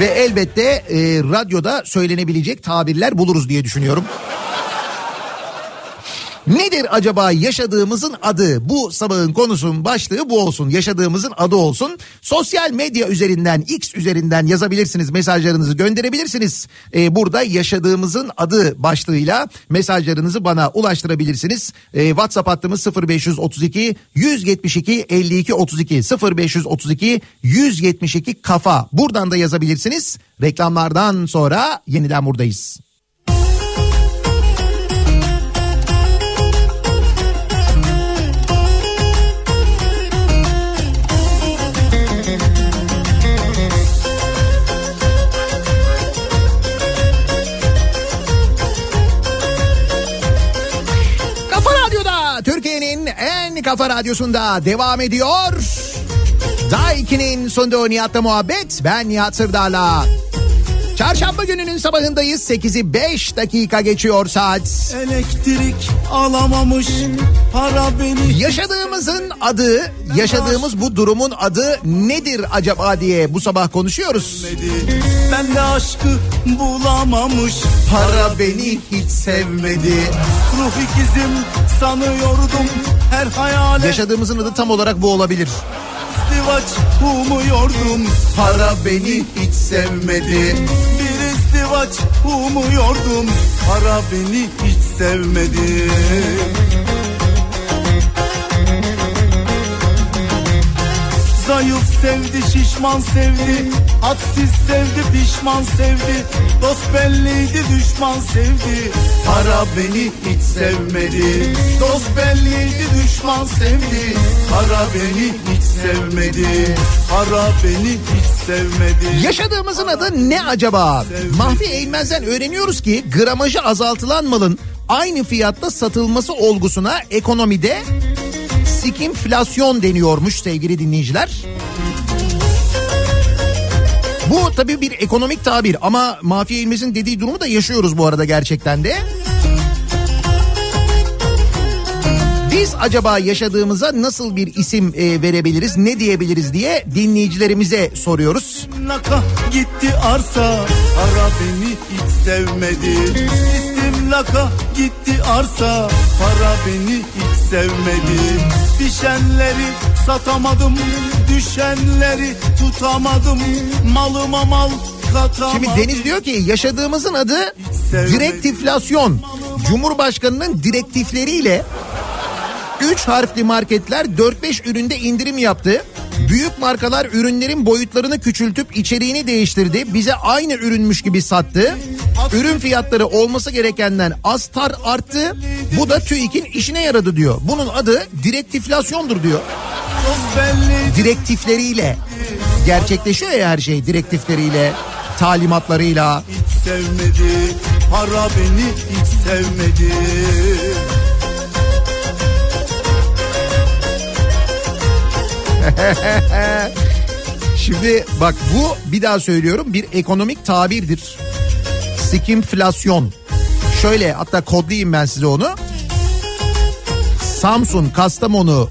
Ve elbette e, radyoda söylenebilecek tabirler buluruz diye düşünüyorum. Nedir acaba yaşadığımızın adı? Bu sabahın konusunun başlığı bu olsun. Yaşadığımızın adı olsun. Sosyal medya üzerinden, X üzerinden yazabilirsiniz. Mesajlarınızı gönderebilirsiniz. Ee, burada yaşadığımızın adı başlığıyla mesajlarınızı bana ulaştırabilirsiniz. Ee, WhatsApp hattımız 0532 172 52 32 0532 172 kafa. Buradan da yazabilirsiniz. Reklamlardan sonra yeniden buradayız. Kafa radyosunda devam ediyor. Daiki'nin sunduğu Nihat'la muhabbet. Ben Nihat Sırdar'la. Çarşamba gününün sabahındayız. 8'i 5 dakika geçiyor saat. Elektrik alamamış para beni Yaşadığımızın adı, yaşadığımız bu durumun adı nedir acaba diye bu sabah konuşuyoruz. Ben de aşkı bulamamış Para beni hiç sevmedi. Ruh ikizim sanıyordum her hayale Yaşadığımızın adı tam olarak bu olabilir. izdivaç umuyordum Para beni hiç sevmedi. Bir izdivaç umuyordum Para beni hiç sevmedi Zayıf sevdi şişman sevdi. Hadsiz sevdi pişman sevdi. Dost belliydi düşman sevdi. Para beni hiç sevmedi. Dost belliydi düşman sevdi. Para beni hiç sevmedi. Para beni hiç sevmedi. Yaşadığımızın adı ne acaba? Mahfi Eğilmez'den öğreniyoruz ki gramajı azaltılan malın aynı fiyatta satılması olgusuna ekonomide sikimflasyon deniyormuş sevgili dinleyiciler. Bu tabii bir ekonomik tabir ama Mahfiye İlmez'in dediği durumu da yaşıyoruz bu arada gerçekten de. Biz acaba yaşadığımıza nasıl bir isim e, verebiliriz, ne diyebiliriz diye dinleyicilerimize soruyoruz. Naka gitti arsa Ara beni hiç sevmedi İstimlaka gitti arsa Para beni hiç sevmedi Düşenleri satamadım Düşenleri tutamadım Malıma mal katamadım Şimdi Deniz diyor ki yaşadığımızın adı direktiflasyon. Cumhurbaşkanının direktifleriyle 3 harfli marketler 4-5 üründe indirim yaptı. Büyük markalar ürünlerin boyutlarını küçültüp içeriğini değiştirdi. Bize aynı ürünmüş gibi sattı. Ürün fiyatları olması gerekenden az tar arttı. Bu da TÜİK'in işine yaradı diyor. Bunun adı direktiflasyondur diyor. Direktifleriyle gerçekleşiyor ya her şey direktifleriyle, talimatlarıyla. hiç sevmedi Para beni hiç sevmedi Şimdi bak bu bir daha söylüyorum bir ekonomik tabirdir. Sikimflasyon. Şöyle hatta kodlayayım ben size onu. Samsun, Kastamonu,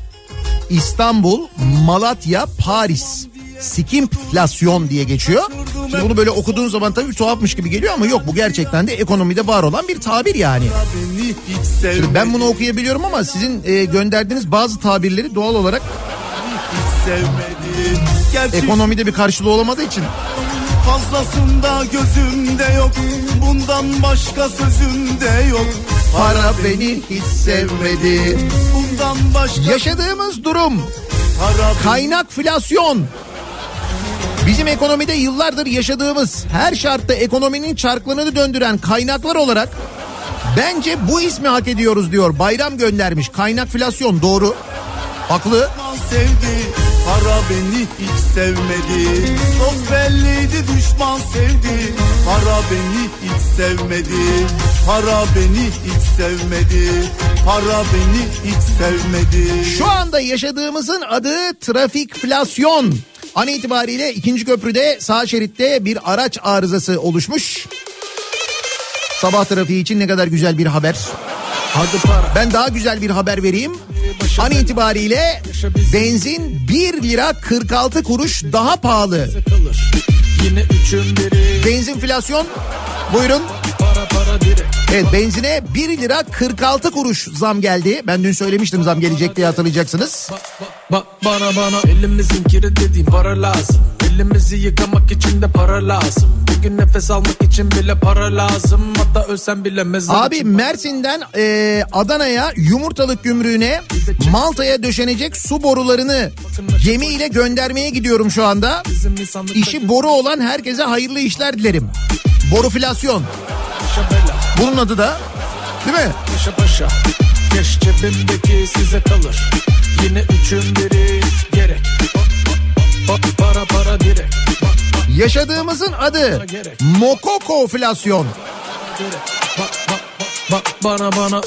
İstanbul, Malatya, Paris. Sikimflasyon diye geçiyor. Şimdi bunu böyle okuduğun zaman tabii tuhafmış gibi geliyor ama yok bu gerçekten de ekonomide var olan bir tabir yani. Şimdi ben bunu okuyabiliyorum ama sizin e, gönderdiğiniz bazı tabirleri doğal olarak hiç sevmedi Gerçi ekonomide bir karşılığı olamadığı için Fazlasında gözümde yok Bundan başka sözümde yok para beni hiç sevmedi. Bundan başka Yaşadığımız durum kaynakflasyon. Bizim ekonomide yıllardır yaşadığımız her şartta ekonominin çarklarını döndüren kaynaklar olarak bence bu ismi hak ediyoruz diyor. Bayram göndermiş. Kaynakflasyon doğru. Haklı. sevdi Para beni hiç sevmedi Çok belliydi düşman sevdi Para beni hiç sevmedi Para beni hiç sevmedi Para beni hiç sevmedi Şu anda yaşadığımızın adı trafikflasyon. An itibariyle ikinci köprüde sağ şeritte bir araç arızası oluşmuş. Sabah trafiği için ne kadar güzel bir haber. Ben daha güzel bir haber vereyim. An itibariyle benzin 1 lira 46 kuruş daha pahalı. Biri Benzinflasyon buyurun. Evet benzine 1 lira 46 kuruş zam geldi. Ben dün söylemiştim zam gelecek diye hatırlayacaksınız. Bak bana bana elimizin kiri dediğim para lazım Elimizi yıkamak için de para lazım Bugün nefes almak için bile para lazım Hatta ölsem bile mezar Abi Mersin'den e, Adana'ya yumurtalık gümrüğüne Malta'ya döşenecek su borularını gemiyle göndermeye gidiyorum şu anda. İşi boru olan herkese hayırlı işler dilerim. Boruflasyon. Bunun adı da değil mi? Paşa paşa Keş cebimdeki size kalır Yine üçün biri gerek Para para direkt Yaşadığımızın adı Mokokoflasyon. direkt Bak bak bak bak bana bana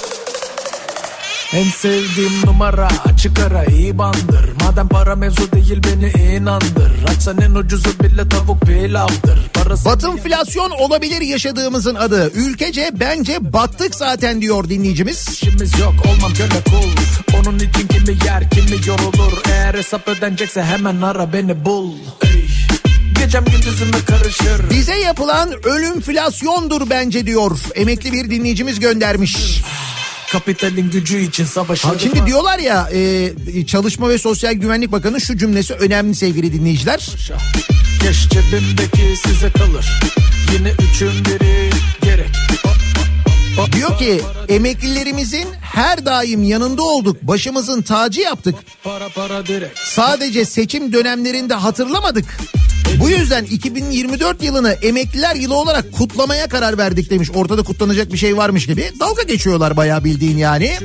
en sevdiğim numara açık ara iyi bandır Madem para mevzu değil beni inandır Açsan en ucuzu bile tavuk pilavdır Parası Batınflasyon olabilir yaşadığımızın adı. Ülkece bence battık zaten diyor dinleyicimiz. işimiz yok olmam köle kul Onun için kimi yer kimi yorulur Eğer hesap ödenecekse hemen ara beni bul Ey, Gecem gündüzüme karışır Bize yapılan ölümflasyondur bence diyor. Emekli bir dinleyicimiz göndermiş. Kapitalin gücü için savaşır Şimdi diyorlar ya e, Çalışma ve Sosyal Güvenlik Bakanı şu cümlesi önemli sevgili dinleyiciler. Keş cebimdeki size kalır Yine üçün biri gerek Diyor ki emeklilerimizin her daim yanında olduk. Başımızın tacı yaptık. Sadece seçim dönemlerinde hatırlamadık. Bu yüzden 2024 yılını emekliler yılı olarak kutlamaya karar verdik demiş. Ortada kutlanacak bir şey varmış gibi. Dalga geçiyorlar bayağı bildiğin yani.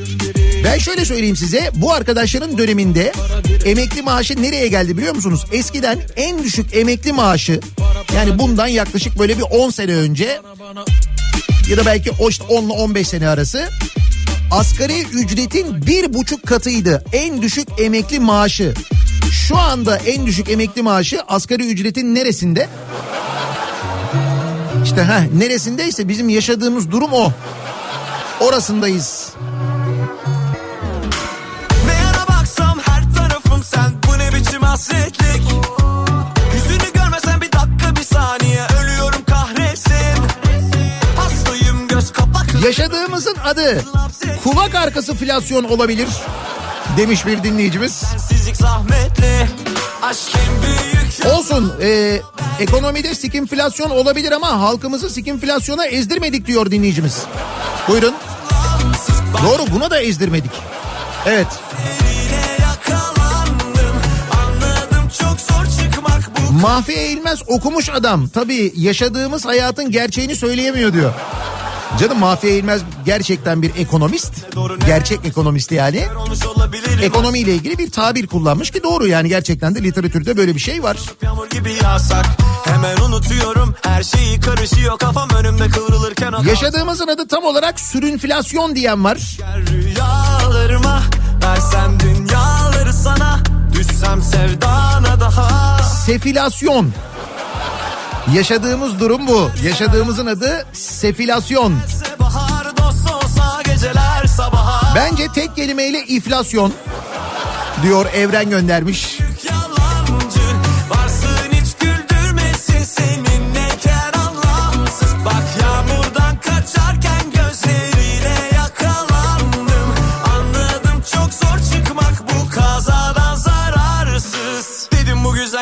Ben şöyle söyleyeyim size bu arkadaşların döneminde emekli maaşı nereye geldi biliyor musunuz? Eskiden en düşük emekli maaşı yani bundan yaklaşık böyle bir 10 sene önce ya da belki o işte 10 ile 15 sene arası asgari ücretin bir buçuk katıydı en düşük emekli maaşı. Şu anda en düşük emekli maaşı asgari ücretin neresinde? İşte ha neresindeyse bizim yaşadığımız durum o. Orasındayız. Baksam sen Bu ne biçim hasretlik Yüzünü görmesen bir dakika bir saniye Ölüyorum kahretsin Hastayım göz kapak Yaşadığımızın adı kulak arkası filasyon olabilir demiş bir dinleyicimiz. Sensizlik zahmetli Aşk en büyük Olsun e, ekonomide sikimflasyon olabilir ama halkımızı sikimflasyona ezdirmedik diyor dinleyicimiz. Buyurun. Doğru buna da ezdirmedik. Evet. Mahfi Eğilmez okumuş adam. Tabii yaşadığımız hayatın gerçeğini söyleyemiyor diyor. Canım Mahfi Eğilmez gerçekten bir ekonomist. Gerçek ekonomist yani. Ekonomiyle ilgili bir tabir kullanmış ki doğru yani gerçekten de literatürde böyle bir şey var. Yaşadığımızın adı tam olarak sürünflasyon diyen var. Rüyalarıma Versem dünyaları sana Düşsem sevdana daha Sefilasyon. Yaşadığımız durum bu. Yaşadığımızın adı sefilasyon. Bence tek kelimeyle iflasyon diyor Evren göndermiş.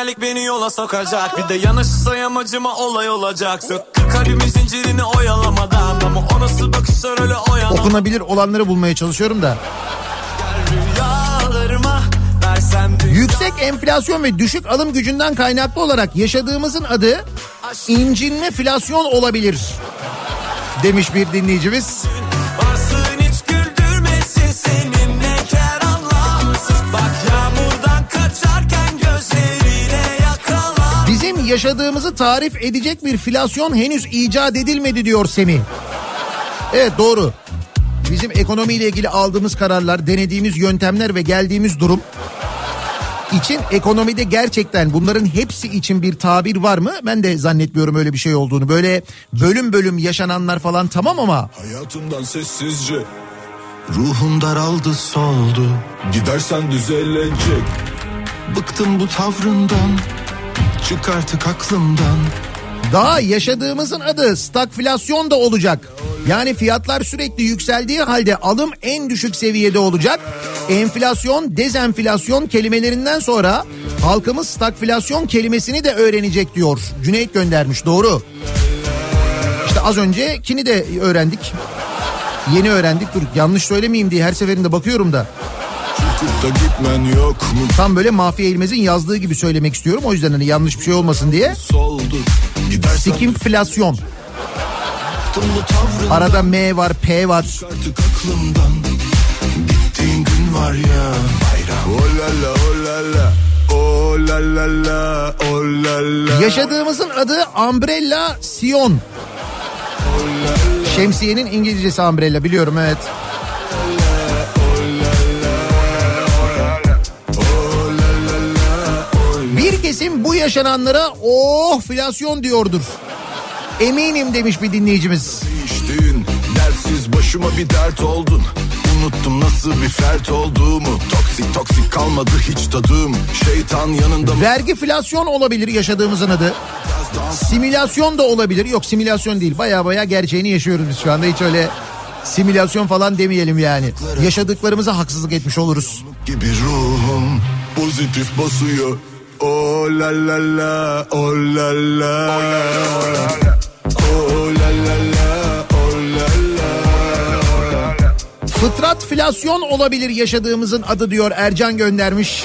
Güzellik beni yola sokacak Bir de yanışsa yamacıma olay olacak Sıkkı kalbimin zincirini oyalamadan Ama o nasıl bakışlar öyle oyalan Okunabilir olanları bulmaya çalışıyorum da. Yüksek enflasyon ve düşük alım gücünden kaynaklı olarak yaşadığımızın adı incinme flasyon olabilir. Demiş bir dinleyicimiz. Yaşadığımızı tarif edecek bir flasyon henüz icat edilmedi diyor Semih. Evet doğru. Bizim ekonomiyle ilgili aldığımız kararlar, denediğimiz yöntemler ve geldiğimiz durum için ekonomide gerçekten bunların hepsi için bir tabir var mı? Ben de zannetmiyorum öyle bir şey olduğunu. Böyle bölüm bölüm yaşananlar falan tamam ama Hayatımdan sessizce Ruhum daraldı soldu Gidersen düzelecek Bıktım bu tavrından Çık artık aklımdan Daha yaşadığımızın adı stagflasyon da olacak. Yani fiyatlar sürekli yükseldiği halde alım en düşük seviyede olacak. Enflasyon, dezenflasyon kelimelerinden sonra halkımız stagflasyon kelimesini de öğrenecek diyor. Cüneyt göndermiş doğru. İşte az öncekini de öğrendik. Yeni öğrendik dur yanlış söylemeyeyim diye her seferinde bakıyorum da. Da gitmen yok mu? Tam böyle Mahfi Eğilmez'in yazdığı gibi söylemek istiyorum. O yüzden hani yanlış bir şey olmasın diye. Soldu Sikimflasyon. Arada M var, P var. Artık aklımdan Gittiğin gün var ya Bayram Oh la la oh la la Oh la la la Oh la la Yaşadığımızın adı Umbrella Sion. Şemsiyenin İngilizcesi umbrella biliyorum evet. Yaşananlara oh filasyon diyordur. Eminim demiş bir dinleyicimiz. Değiştin Dertsiz başıma bir dert oldun Unuttum nasıl bir fert olduğumu Toksik toksik kalmadı hiç tadım Şeytan yanında Vergi filasyon olabilir yaşadığımızın adı. Simülasyon da olabilir. Yok simülasyon değil. Baya baya gerçeğini yaşıyoruz biz şu anda. Hiç öyle simülasyon falan demeyelim yani. Yaşadıklarımıza haksızlık etmiş oluruz. gibi ruhum Pozitif basıyor Oh la la la Oh la la Oh la la la la Oh la la Fıtrat filasyon olabilir yaşadığımızın adı diyor Ercan göndermiş.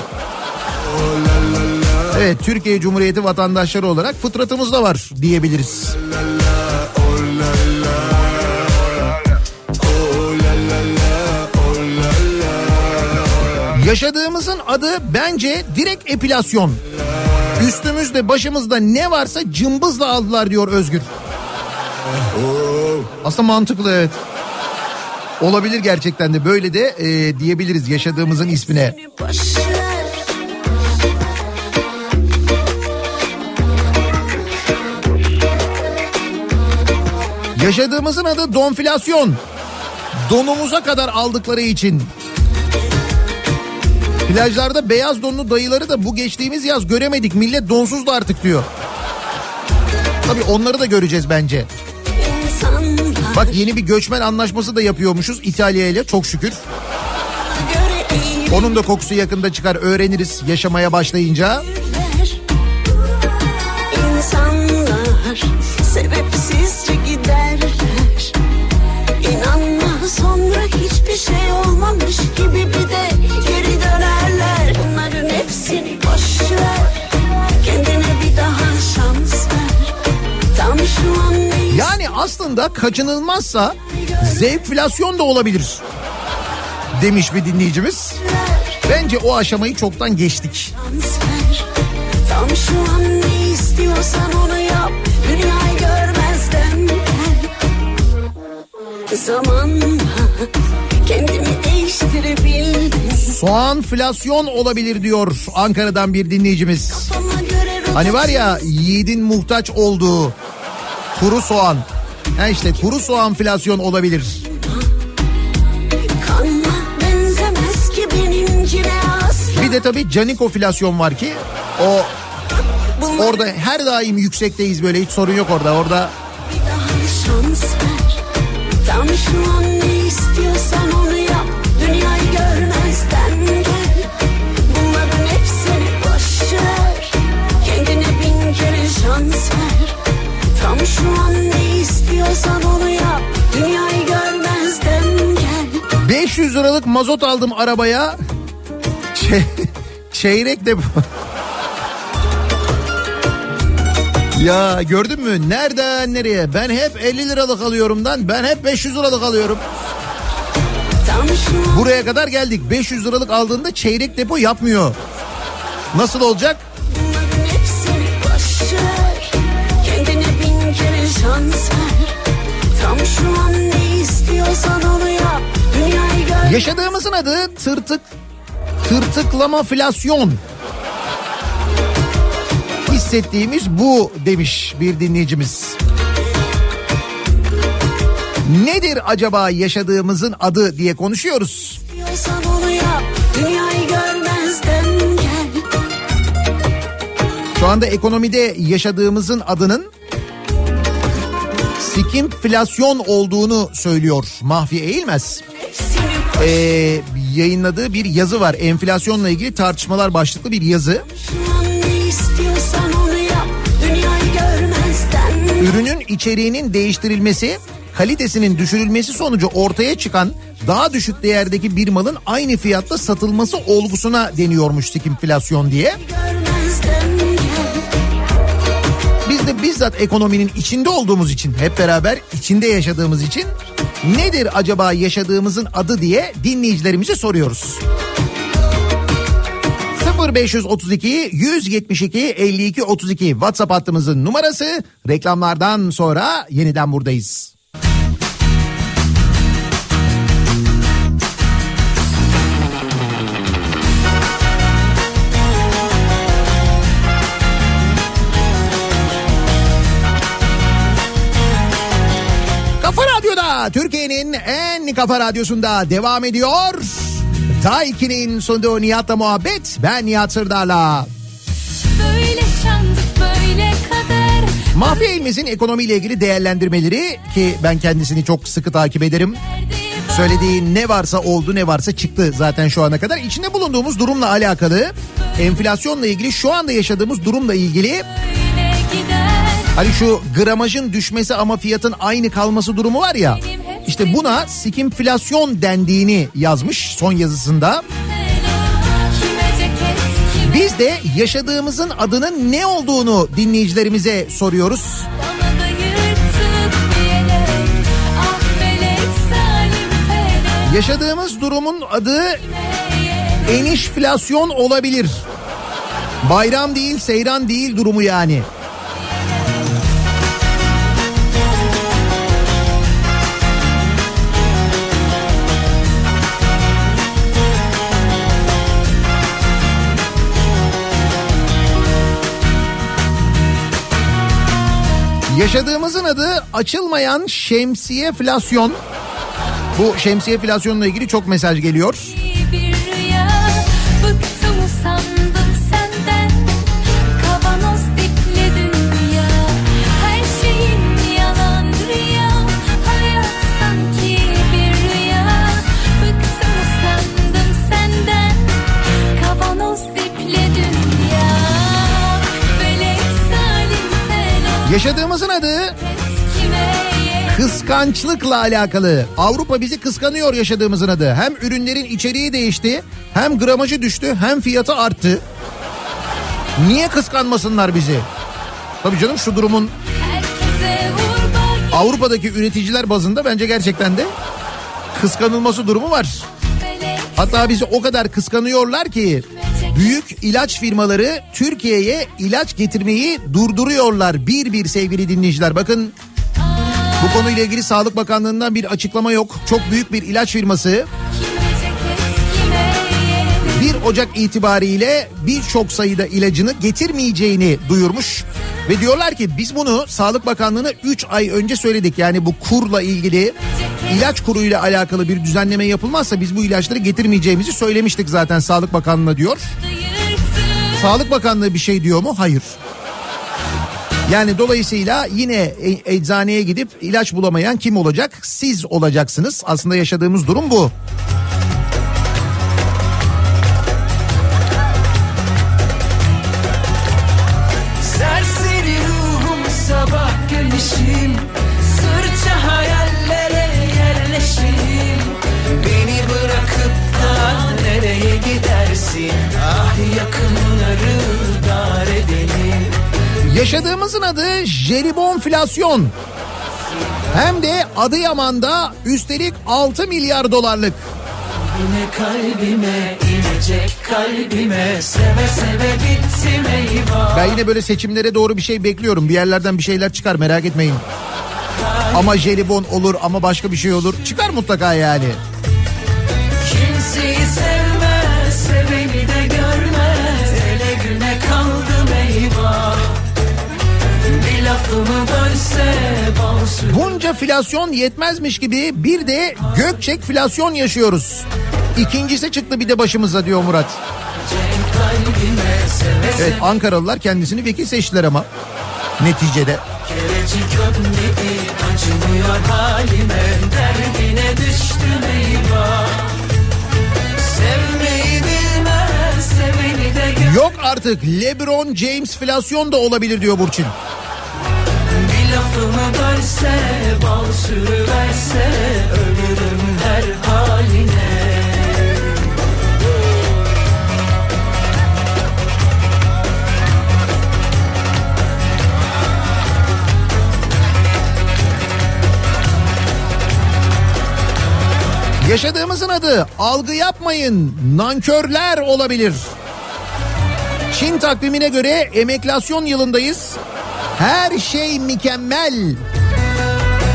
Evet Türkiye Cumhuriyeti vatandaşları olarak fıtratımız da var diyebiliriz. Yaşadığımızın adı bence direkt epilasyon. Üstümüzde başımızda ne varsa cımbızla aldılar diyor Özgür. Oh Aslında mantıklı evet. Olabilir gerçekten de böyle de e, diyebiliriz yaşadığımızın ismine. Yaşadığımızın adı donflasyon. Donumuza kadar aldıkları için. Plajlarda beyaz donlu dayıları da bu geçtiğimiz yaz göremedik. Millet donsuzdu artık diyor. Tabii onları da göreceğiz bence. Bak yeni bir göçmen anlaşması da yapıyormuşuz İtalya ile çok şükür. Onun da kokusu yakında çıkar öğreniriz yaşamaya başlayınca. İnsanlar aslında kaçınılmazsa zevkflasyon da olabilir. Demiş bir dinleyicimiz. Bence o aşamayı çoktan geçtik. şans ver Tam şu an ne istiyorsan onu yap Dünyayı görmezden gel Zamanla kendimi değiştirebildim Soğanflasyon olabilir diyor Ankara'dan bir dinleyicimiz. Hani var ya yiğidin muhtaç olduğu kuru soğan. Ha işte kuru soğanflasyon olabilir. Bir de tabii canikoflasyon var ki o orada her daim yüksekteyiz böyle hiç sorun yok orada. Orada Bir daha şans ver Tam şu an 500 liralık mazot aldım arabaya. Ç- çeyrek de Ya gördün mü? Nereden nereye? Ben hep 50 liralık alıyorumdan ben hep 500 liralık alıyorum. Buraya kadar geldik. 500 liralık aldığında çeyrek depo yapmıyor. Nasıl olacak? Kendine bin kere şans ver Yaşadığımızın adı tırtık tırtıklamaflasyon. Hissettiğimiz bu demiş bir dinleyicimiz. Nedir acaba yaşadığımızın adı diye konuşuyoruz. Şu anda ekonomide yaşadığımızın adının skimflasyon olduğunu söylüyor Mahfi Eğilmez. Ee, yayınladığı bir yazı var. Enflasyonla ilgili tartışmalar başlıklı bir yazı. ürünün içeriğinin değiştirilmesi, kalitesinin düşürülmesi sonucu ortaya çıkan daha düşük değerdeki bir malın aynı fiyatta satılması olgusuna deniyormuş skimflasyon diye. görmezden Biz de bizzat ekonominin içinde olduğumuz için hep beraber içinde yaşadığımız için nedir acaba yaşadığımızın adı diye dinleyicilerimize soruyoruz. 0532 172 52 32 WhatsApp hattımızın numarası reklamlardan sonra yeniden buradayız. Türkiye'nin en kafa radyosunda devam ediyor. Daiki'nin sunduğu Nihat'la muhabbet ben Nihat Sırdar'la. Böyle şans böyle kader Mahfi Elmiz'in ekonomiyle ilgili değerlendirmeleri ki ben kendisini çok sıkı takip ederim. Söylediği ne varsa oldu ne varsa çıktı zaten şu ana kadar. İçinde bulunduğumuz durumla alakalı enflasyonla ilgili şu anda yaşadığımız durumla ilgili hani şu gramajın düşmesi ama fiyatın aynı kalması durumu var ya. İşte buna skimflasyon dendiğini yazmış son yazısında. Biz de yaşadığımızın adının ne olduğunu dinleyicilerimize soruyoruz. Ah Yaşadığımız durumun adı enişflasyon olabilir. Bayram değil, seyran değil durumu yani. Yaşadığımızın adı açılmayan şemsiyeflasyon. Bu şemsiyeflasyonla ilgili çok mesaj geliyor. Yaşadığımızın adı kıskançlıkla alakalı. Avrupa bizi kıskanıyor yaşadığımızın adı. Hem ürünlerin içeriği değişti, hem gramajı düştü, hem fiyatı arttı. Niye kıskanmasınlar bizi? Tabii canım şu durumun Avrupa'daki üreticiler bazında bence gerçekten de kıskanılması durumu var. Hatta bizi o kadar kıskanıyorlar ki büyük ilaç firmaları Türkiye'ye ilaç getirmeyi durduruyorlar. Bir bir sevgili dinleyiciler bakın bu konuyla ilgili Sağlık Bakanlığı'ndan bir açıklama yok. Çok büyük bir ilaç firması Ocak itibariyle birçok sayıda ilacını getirmeyeceğini duyurmuş. Ve diyorlar ki biz bunu Sağlık Bakanlığı'na 3 ay önce söyledik. Yani bu kurla ilgili ilaç kuruyla alakalı bir düzenleme yapılmazsa biz bu ilaçları getirmeyeceğimizi söylemiştik zaten Sağlık Bakanlığı'na diyor. Sağlık Bakanlığı bir şey diyor mu? Hayır. Yani dolayısıyla yine e- eczaneye gidip ilaç bulamayan kim olacak? Siz olacaksınız. Aslında yaşadığımız durum bu. Yaşadığımızın adı jelibonflasyon. Hem de Adıyaman'da üstelik 6 milyar dolarlık. Yine kalbime inecek kalbime Seve seve bittim eyvah Ben yine böyle seçimlere doğru bir şey bekliyorum. Bir yerlerden bir şeyler çıkar merak etmeyin. Ama jelibon olur ama başka bir şey olur. Çıkar mutlaka yani. Kimseyi Bunca filasyon yetmezmiş gibi bir de gökçekflasyon yaşıyoruz. İkincisi çıktı bir de başımıza diyor Murat. Evet Ankaralılar kendisini vekil seçtiler ama neticede. Yok artık LeBron James filasyon da olabilir diyor Burçin. Lafımı bölse bal sürüverse Ölürüm her haline Yaşadığımızın adı algı yapmayın nankörler olabilir. Çin takvimine göre emeklasyon yılındayız. Her şey mükemmel.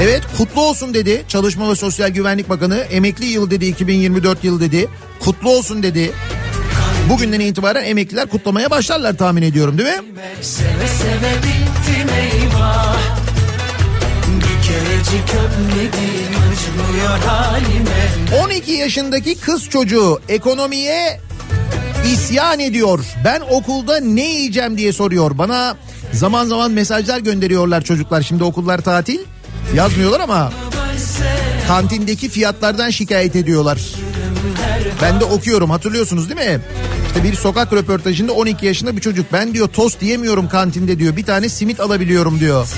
Evet kutlu olsun dedi Çalışma ve Sosyal Güvenlik Bakanı. Emekli yıl dedi 2024 yıl dedi. Kutlu olsun dedi. Bugünden itibaren emekliler kutlamaya başlarlar tahmin ediyorum değil mi? Seve seve bittim eyvah Bir kerecik öpmedim acımıyor halime 12 yaşındaki kız çocuğu ekonomiye isyan ediyor. Ben okulda ne yiyeceğim diye soruyor. Bana zaman zaman mesajlar gönderiyorlar çocuklar. Şimdi okullar tatil. Yazmıyorlar ama kantindeki fiyatlardan şikayet ediyorlar. Ben de okuyorum hatırlıyorsunuz değil mi? İşte bir sokak röportajında 12 yaşında bir çocuk ben diyor tost yiyemiyorum kantinde diyor. Bir tane simit alabiliyorum diyor.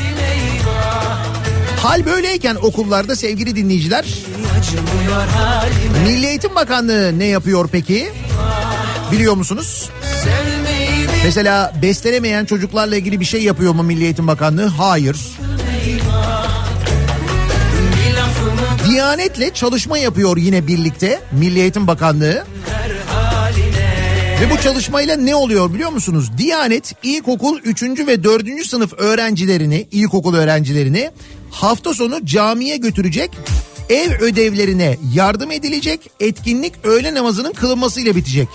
Hal böyleyken okullarda sevgili dinleyiciler Milli Eğitim Bakanlığı ne yapıyor peki? Biliyor musunuz? Sevmeyi Mesela beslenemeyen çocuklarla ilgili bir şey yapıyor mu Milli Eğitim Bakanlığı? Hayır. Diyanetle çalışma yapıyor yine birlikte Milli Eğitim Bakanlığı. Ve bu çalışmayla ne oluyor biliyor musunuz? Diyanet ilkokul 3. ve 4. sınıf öğrencilerini, ilkokul öğrencilerini hafta sonu camiye götürecek. Ev ödevlerine yardım edilecek. Etkinlik öğle namazının kılınmasıyla bitecek.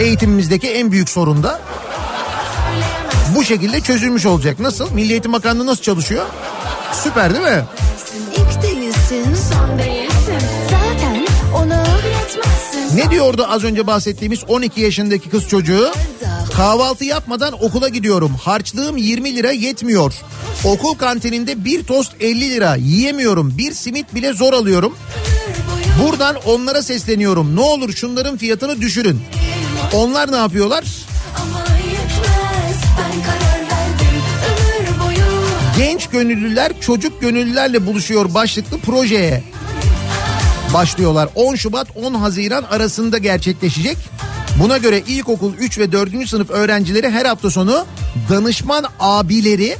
Eğitimimizdeki en büyük sorun da bu şekilde çözülmüş olacak. Nasıl? Milli Eğitim Bakanlığı nasıl çalışıyor? Süper değil mi? Ne diyordu az önce bahsettiğimiz 12 yaşındaki kız çocuğu? Kahvaltı yapmadan okula gidiyorum. Harçlığım 20 lira yetmiyor. Okul kantininde bir tost 50 lira yiyemiyorum. Bir simit bile zor alıyorum. Buradan onlara sesleniyorum. Ne olur şunların fiyatını düşürün. Onlar ne yapıyorlar? Genç gönüllüler çocuk gönüllülerle buluşuyor başlıklı projeye başlıyorlar. 10 Şubat 10 Haziran arasında gerçekleşecek. Buna göre ilkokul 3 ve 4. sınıf öğrencileri her hafta sonu danışman abileri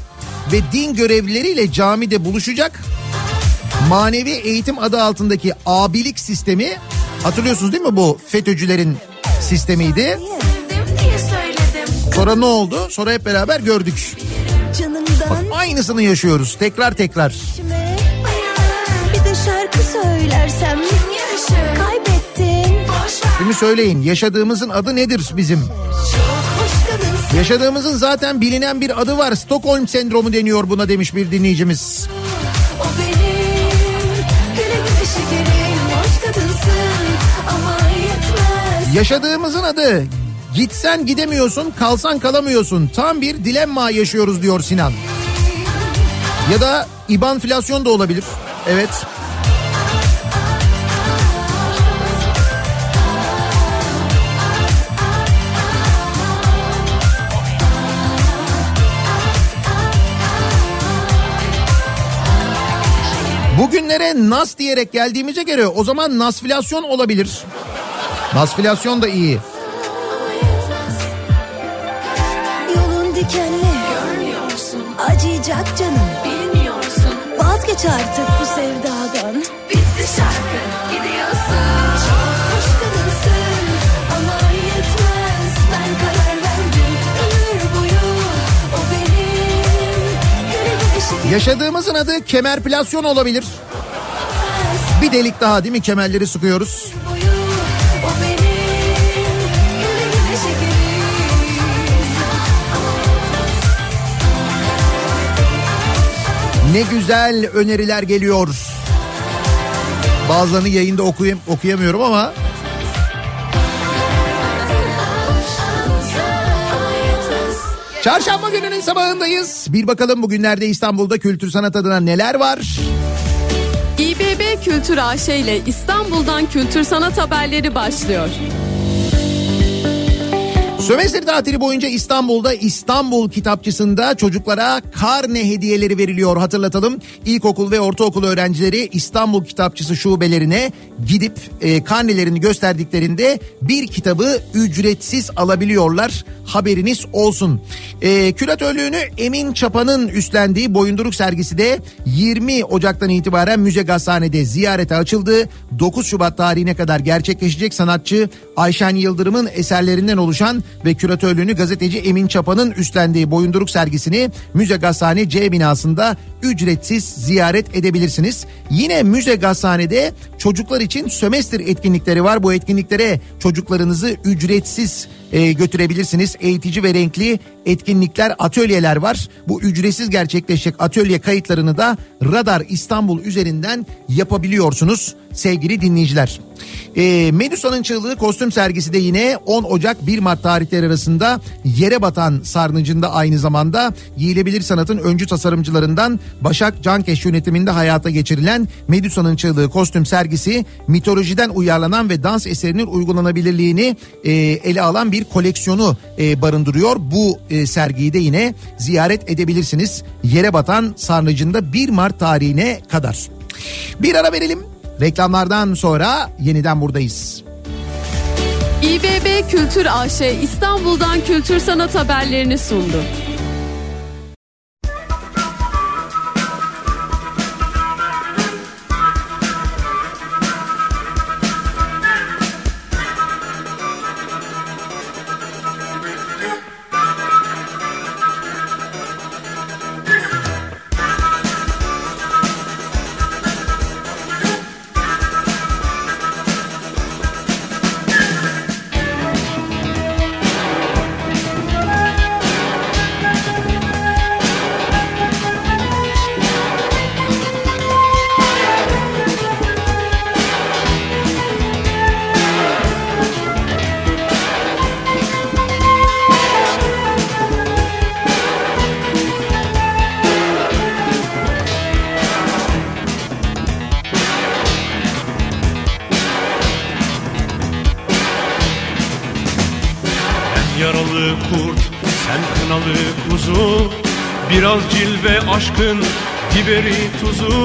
ve din görevlileriyle camide buluşacak. Manevi eğitim adı altındaki abilik sistemi hatırlıyorsunuz değil mi bu FETÖ'cülerin sistemiydi. Sonra ne oldu? Sonra hep beraber gördük. Canımdan Aynısını yaşıyoruz tekrar tekrar. Bir de şarkı söylersem Kaybettin Şimdi söyleyin yaşadığımızın adı nedir bizim? Yaşadığımızın zaten bilinen bir adı var. Stockholm sendromu deniyor buna demiş bir dinleyicimiz. Yaşadığımızın adı gitsen gidemiyorsun kalsan kalamıyorsun. Tam bir dilemma yaşıyoruz diyor Sinan. Ya da ibanflasyon da olabilir. Evet. Bugünlere nas diyerek geldiğimize göre o zaman nasfilasyon olabilir. Nasfilasyon da iyi. Yolun dikenli. Görmüyorsun. Acıyacak canım. Bilmiyorsun. Vazgeç artık bu sevdadan. Bitti şarkı. Gidiyorsun. Çok hoş kadınsın Ama yetmez. Ben karar verdim. Ömür boyu O benim. Güle güle şekerim Yaşadığımızın adı kemerplasyon olabilir. Bir delik daha değil mi? Kemerleri sıkıyoruz. Ne güzel öneriler geliyor. Bazılarını yayında okuyam okuyamıyorum ama Çarşamba gününün sabahındayız. Bir bakalım bugünlerde İstanbul'da kültür sanat adına neler var? İBB Kültür AŞ ile İstanbul'dan kültür sanat haberleri başlıyor. Sömestr tatili boyunca İstanbul'da İstanbul Kitapçısı'nda çocuklara karne hediyeleri veriliyor hatırlatalım. İlkokul ve ortaokul öğrencileri İstanbul Kitapçısı şubelerine gidip e, karnelerini gösterdiklerinde bir kitabı ücretsiz alabiliyorlar. Haberiniz olsun. E, küratörlüğünü Emin Çapa'nın üstlendiği Boyunduruk sergisi de 20 Ocak'tan itibaren Müze Gazhane'de ziyarete açıldı. 9 Şubat tarihine kadar gerçekleşecek sanatçı Ayşen Yıldırım'ın eserlerinden oluşan ve küratörlüğünü gazeteci Emin Çapa'nın üstlendiği Boyunduruk sergisini Müze Gazhane C binasında ücretsiz ziyaret edebilirsiniz. Yine Müze Gazhane'de çocuklar için sömestr etkinlikleri var. Bu etkinliklere çocuklarınızı ücretsiz e, götürebilirsiniz. Eğitici ve renkli etkinlikler, atölyeler var. Bu ücretsiz gerçekleşecek atölye kayıtlarını da Radar İstanbul üzerinden yapabiliyorsunuz sevgili dinleyiciler. E, Medusa'nın çığlığı kostüm sergisi de yine 10 Ocak 1 Mart tarihleri arasında yere batan sarnıcında aynı zamanda giyilebilir sanatın öncü tasarımcılarından Başak Cankeş yönetiminde hayata geçirilen Medusa'nın çığlığı kostüm sergisi mitolojiden uyarlanan ve dans eserinin uygulanabilirliğini e, ele alan bir koleksiyonu e, barındırıyor. Bu e, sergiyi de yine ziyaret edebilirsiniz. Yere batan sarnıcında 1 Mart tarihine kadar. Bir ara verelim. Reklamlardan sonra yeniden buradayız. İBB Kültür AŞ İstanbul'dan kültür sanat haberlerini sundu. Aşkın biberi tuzu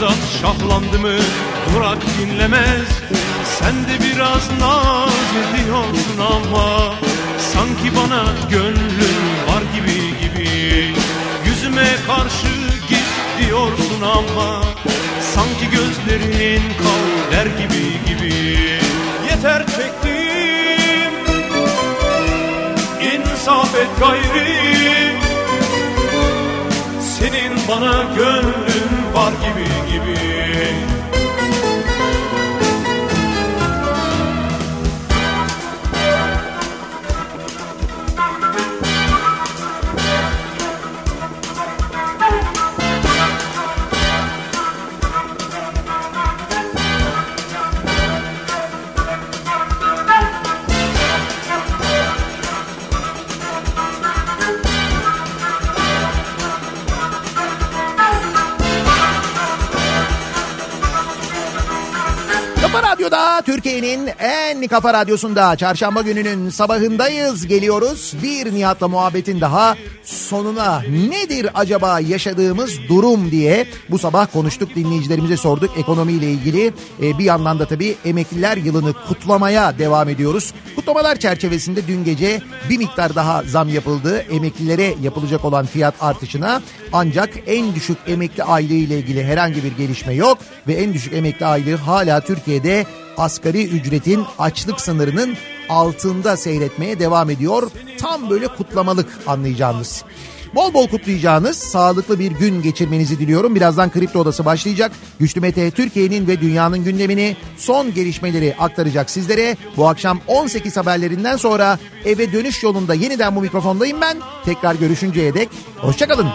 Yağız at şahlandı mı? Durak dinlemez. Sen de biraz naz ediyorsun ama Sanki bana gönlün var gibi gibi. Yüzüme karşı git diyorsun ama Sanki gözlerin kal der gibi gibi. Yeter çektim İnsaf et gayri. Senin bana gönlün var gibi gibi Türkiye'nin en kafa radyosunda çarşamba gününün sabahındayız geliyoruz. Bir Nihat'la muhabbetin daha sonuna nedir acaba yaşadığımız durum diye bu sabah konuştuk dinleyicilerimize sorduk ekonomiyle ilgili. Ee, bir yandan da tabii emekliler yılını kutlamaya devam ediyoruz. Kutlamalar çerçevesinde dün gece bir miktar daha zam yapıldı. Emeklilere yapılacak olan fiyat artışına ancak en düşük emekli aylığı ile ilgili herhangi bir gelişme yok ve en düşük emekli aylığı hala Türkiye'de asgari ücretin açlık sınırının altında seyretmeye devam ediyor. Tam böyle kutlamalık anlayacağınız. Bol bol kutlayacağınız sağlıklı bir gün geçirmenizi diliyorum. Birazdan Kripto Odası başlayacak. Güçlü Mete Türkiye'nin ve dünyanın gündemini son gelişmeleri aktaracak sizlere. Bu akşam 18 haberlerinden sonra eve dönüş yolunda yeniden bu mikrofondayım ben. Tekrar görüşünceye dek hoşçakalın.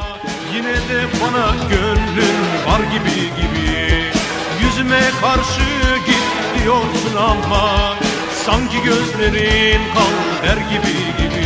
Yine de bana gönlün var gibi gibi Yüzüme karşı git diyorsun ama Sanki gözlerin kal der gibi gibi